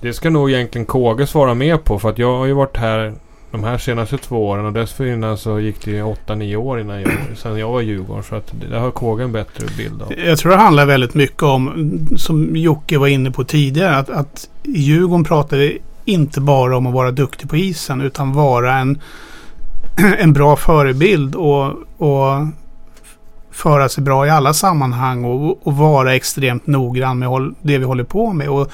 Det ska nog egentligen KG svara mer på. För att jag har ju varit här de här senaste två åren. Och dessförinnan så gick det ju 8-9 år innan jag, sen jag var i Djurgården. Så att det har Kåge en bättre bild av. Jag tror det handlar väldigt mycket om, som Jocke var inne på tidigare, att, att Djurgården pratar vi inte bara om att vara duktig på isen utan vara en, en bra förebild och, och föra sig bra i alla sammanhang och, och vara extremt noggrann med håll, det vi håller på med. Och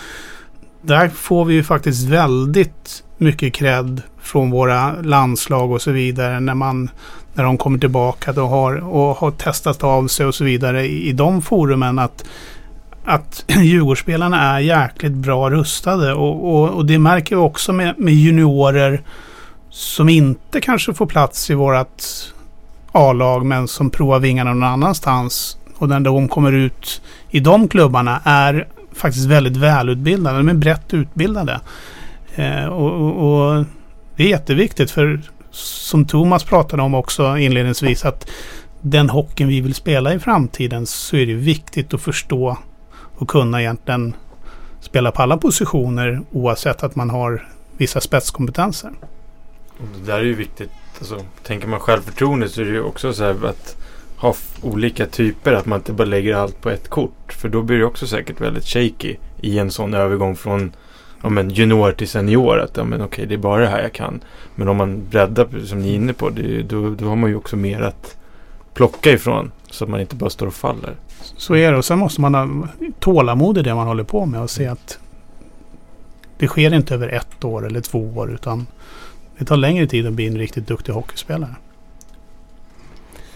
där får vi ju faktiskt väldigt mycket cred från våra landslag och så vidare när man när de kommer tillbaka och har, och har testat av sig och så vidare i, i de forumen att att Djurgårdsspelarna är jäkligt bra rustade och, och, och det märker vi också med, med juniorer som inte kanske får plats i vårat A-lag men som provar vingarna någon annanstans och när de kommer ut i de klubbarna är faktiskt väldigt välutbildade. De är brett utbildade. Eh, och, och, det är jätteviktigt för som Thomas pratade om också inledningsvis att den hockeyn vi vill spela i framtiden så är det viktigt att förstå och kunna egentligen spela på alla positioner oavsett att man har vissa spetskompetenser. Och det där är ju viktigt. Alltså, tänker man självförtroende så är det ju också så här att ha olika typer. Att man inte bara lägger allt på ett kort. För då blir det också säkert väldigt shaky i en sån övergång från ja, men junior till senior. Att ja, men okej, det är bara det här jag kan. Men om man breddar, som ni är inne på, det, då, då har man ju också mer att plocka ifrån. Så att man inte bara står och faller. Så är det. Och sen måste man ha tålamod i det man håller på med och se att det sker inte över ett år eller två år. Utan det tar längre tid att bli en riktigt duktig hockeyspelare.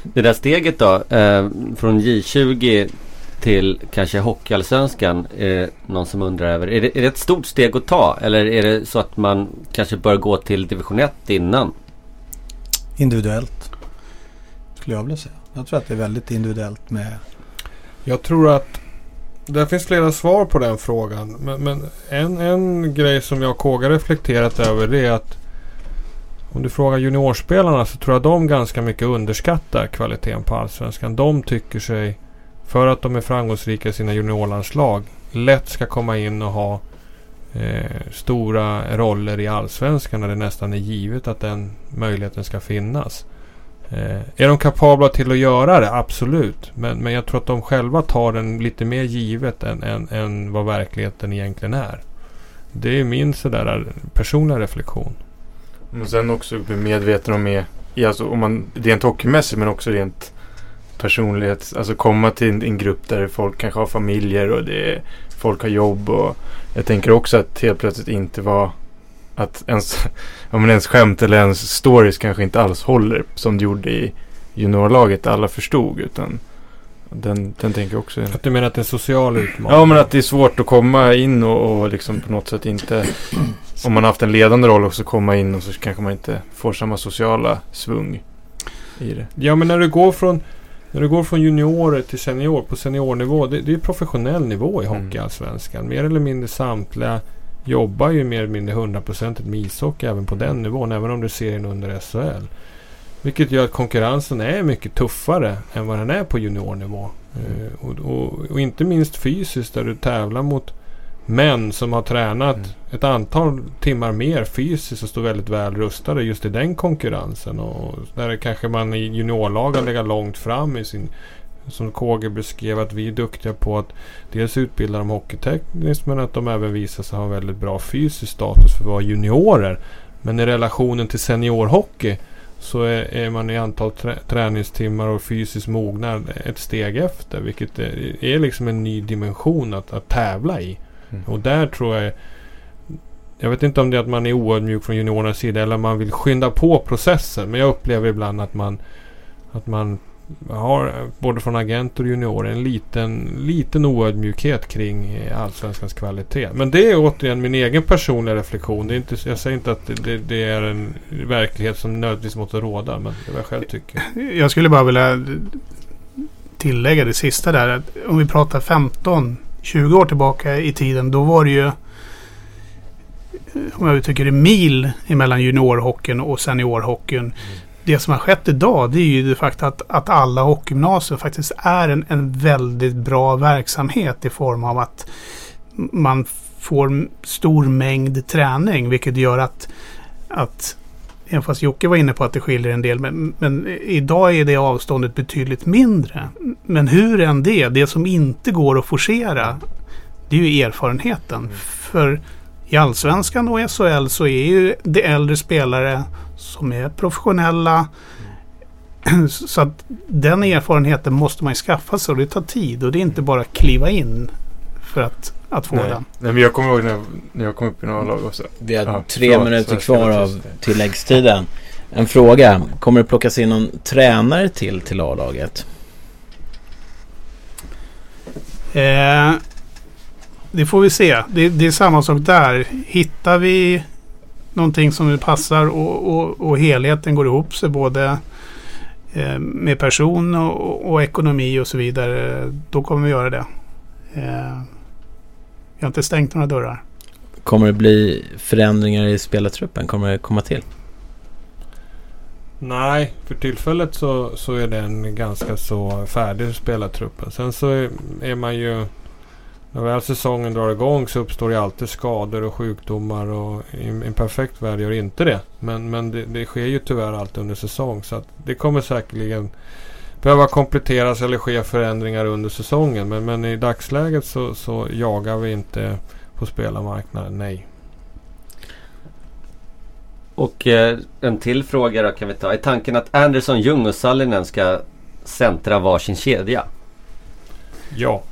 Det där steget då, eh, från J20 till kanske Hockeyallsvenskan, är någon som undrar över. Är det, är det ett stort steg att ta? Eller är det så att man kanske bör gå till division 1 innan? Individuellt. Skulle jag vilja säga. Jag tror att det är väldigt individuellt med... Jag tror att det finns flera svar på den frågan. Men, men en, en grej som jag och Kåga reflekterat över det är att om du frågar juniorspelarna så tror jag de ganska mycket underskattar kvaliteten på Allsvenskan. De tycker sig, för att de är framgångsrika i sina juniorlandslag, lätt ska komma in och ha eh, stora roller i Allsvenskan när det nästan är givet att den möjligheten ska finnas. Eh, är de kapabla till att göra det? Absolut. Men, men jag tror att de själva tar den lite mer givet än, än, än vad verkligheten egentligen är. Det är min sådär eh, personliga reflektion. Och sen också bli medveten om, är, alltså, om man, rent hockeymässigt men också rent personlighet. Alltså komma till en, en, grupp där folk kanske har familjer och det är, folk har jobb. Och jag tänker också att helt plötsligt inte vara att ens, ja, men ens skämt eller ens stories kanske inte alls håller som det gjorde i juniorlaget. Alla förstod utan den, den tänker jag också. Att du menar att det är en social utmaning? Ja men att det är svårt att komma in och, och liksom på något sätt inte om man har haft en ledande roll också komma in och så kanske man inte får samma sociala svung i det. Ja men när du går från när du går från juniorer till senior på seniornivå. Det, det är professionell nivå i mm. Hockeyallsvenskan. Mm. Mer eller mindre samtliga jobbar ju mer eller mindre hundraprocentigt med ishockey även på den nivån. Även om du ser den under SHL. Vilket gör att konkurrensen är mycket tuffare än vad den är på juniornivå. Mm. Uh, och, och, och, inte minst fysiskt där du tävlar mot män som har tränat mm. ett antal timmar mer fysiskt och står väldigt väl rustade just i den konkurrensen. Och där kanske man i juniorlagen lägger långt fram i sin som KG beskrev att vi är duktiga på att dels utbilda dem hockeytekniskt men att de även visar sig ha väldigt bra fysisk status för att vara juniorer. Men i relationen till seniorhockey så är, är man i antal trä, träningstimmar och fysisk mognad ett steg efter. Vilket är, är liksom en ny dimension att, att tävla i. Mm. Och där tror jag jag vet inte om det är att man är oödmjuk från juniorernas sida eller man vill skynda på processen. Men jag upplever ibland att man, att man har både från agenter och juniorer en liten, liten oödmjukhet kring allsvenskans kvalitet. Men det är återigen min egen personliga reflektion. Det är inte, jag säger inte att det, det är en verklighet som nödvändigtvis måste råda. Men det är vad jag själv tycker. Jag skulle bara vilja tillägga det sista där. Om vi pratar 15 20 år tillbaka i tiden, då var det ju om jag uttrycker det mil emellan juniorhockeyn och seniorhockeyn. Mm. Det som har skett idag det är ju det faktum att, att alla hockeygymnasier faktiskt är en, en väldigt bra verksamhet i form av att man får stor mängd träning vilket gör att, att Även fast Jocke var inne på att det skiljer en del. Men, men, idag är det avståndet betydligt mindre. Men hur än det, det som inte går att forcera. Det är ju erfarenheten. Mm. För i Allsvenskan och SHL så är ju det äldre spelare som är professionella Så att den erfarenheten måste man ju skaffa sig och det tar tid och det är inte bara att kliva in för att, att få Nej. den. Nej, men jag kommer ihåg när, när jag kom upp i några lag också. Vi har Ja, tre förlåt, minuter jag kvar av tilläggstiden. En fråga. Kommer det plockas in någon tränare till till A-laget? Eh, det får vi se. Det, det är samma sak där. Hittar vi någonting som passar och, och, och helheten går ihop sig både eh, med person och, och ekonomi och så vidare. Då kommer vi göra det. Eh, vi har inte stängt några dörrar. Kommer det bli förändringar i spelartruppen? Kommer det komma till? Nej, för tillfället så, så är den ganska så färdig spelartruppen. Sen så är, är man ju... När väl säsongen drar igång så uppstår det alltid skador och sjukdomar och i en perfekt värld gör inte det. Men, men det, det sker ju tyvärr alltid under säsong så att det kommer säkerligen behöva kompletteras eller ske förändringar under säsongen. Men, men i dagsläget så, så jagar vi inte på spelarmarknaden, nej. Och eh, en till fråga då kan vi ta. Är tanken att Anderson, Ljung och Sallinen ska centra varsin kedja? Ja.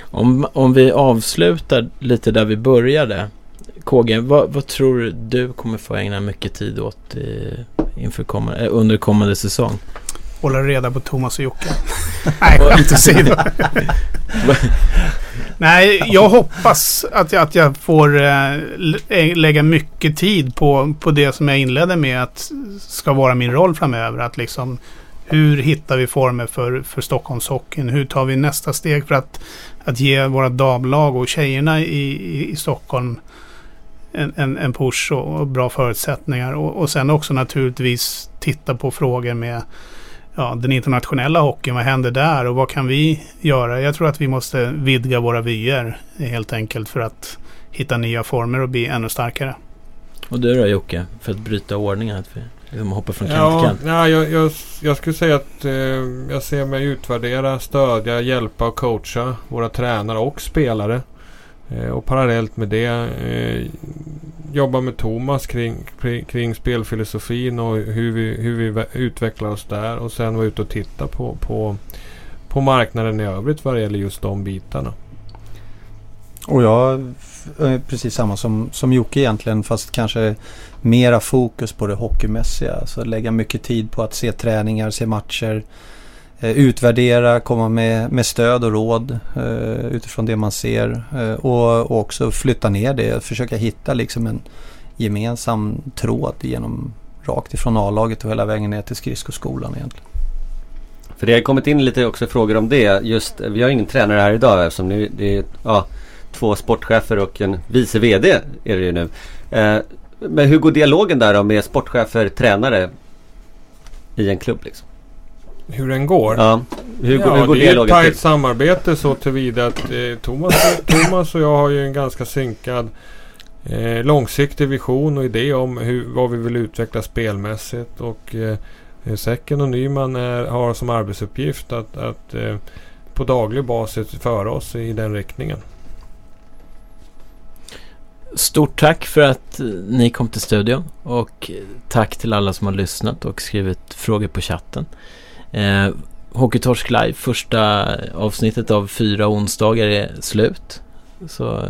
Om, om vi avslutar lite där vi började. KG, vad, vad tror du kommer få ägna mycket tid åt i, inför kommande, eh, under kommande säsong? Hålla reda på Thomas och Jocke. Nej, skämt åsido. Nej, jag hoppas att jag, att jag får lä- lägga mycket tid på, på det som jag inledde med att ska vara min roll framöver. Att liksom, hur hittar vi former för, för Stockholmshockeyn? Hur tar vi nästa steg för att, att ge våra damlag och tjejerna i, i, i Stockholm en, en, en push och, och bra förutsättningar. Och, och sen också naturligtvis titta på frågor med ja, den internationella hockeyn. Vad händer där och vad kan vi göra? Jag tror att vi måste vidga våra vyer helt enkelt för att hitta nya former och bli ännu starkare. Och du då Jocke, för att bryta ordningen? Att vi liksom hoppar från kant till Ja, kant. ja jag, jag, jag skulle säga att eh, jag ser mig utvärdera, stödja, hjälpa och coacha våra tränare och spelare. Eh, och parallellt med det eh, jobba med Thomas kring, kring, kring spelfilosofin och hur vi, hur vi utvecklar oss där. Och sen vara ute och titta på, på, på marknaden i övrigt vad det gäller just de bitarna. Och jag är precis samma som, som Jocke egentligen fast kanske mera fokus på det hockeymässiga. Alltså lägga mycket tid på att se träningar, se matcher. Eh, utvärdera, komma med, med stöd och råd eh, utifrån det man ser. Eh, och, och också flytta ner det, försöka hitta liksom en gemensam tråd genom rakt ifrån A-laget och hela vägen ner till skridskoskolan egentligen. För det har kommit in lite också frågor om det. Just, eh, vi har ingen tränare här idag eftersom ni, det är ja, två sportchefer och en vice VD är det ju nu. Eh, men hur går dialogen där då med sportchefer, tränare i en klubb liksom? Hur den går? Ja, hur, går- ja, hur går det är ett tajt till? samarbete så tillvida att eh, Thomas, Thomas och jag har ju en ganska synkad eh, långsiktig vision och idé om hur, vad vi vill utveckla spelmässigt. Och eh, Säcken och Nyman är, har som arbetsuppgift att, att eh, på daglig basis föra oss i den riktningen. Stort tack för att eh, ni kom till studion och eh, tack till alla som har lyssnat och skrivit frågor på chatten. Eh, Hockeytorsk Live, första avsnittet av fyra onsdagar är slut. Så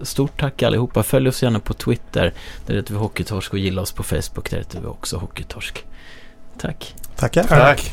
stort tack allihopa. Följ oss gärna på Twitter. Där heter vi Hockeytorsk och gilla oss på Facebook. Där heter vi också Hockeytorsk. Tack. Tackar. Tack.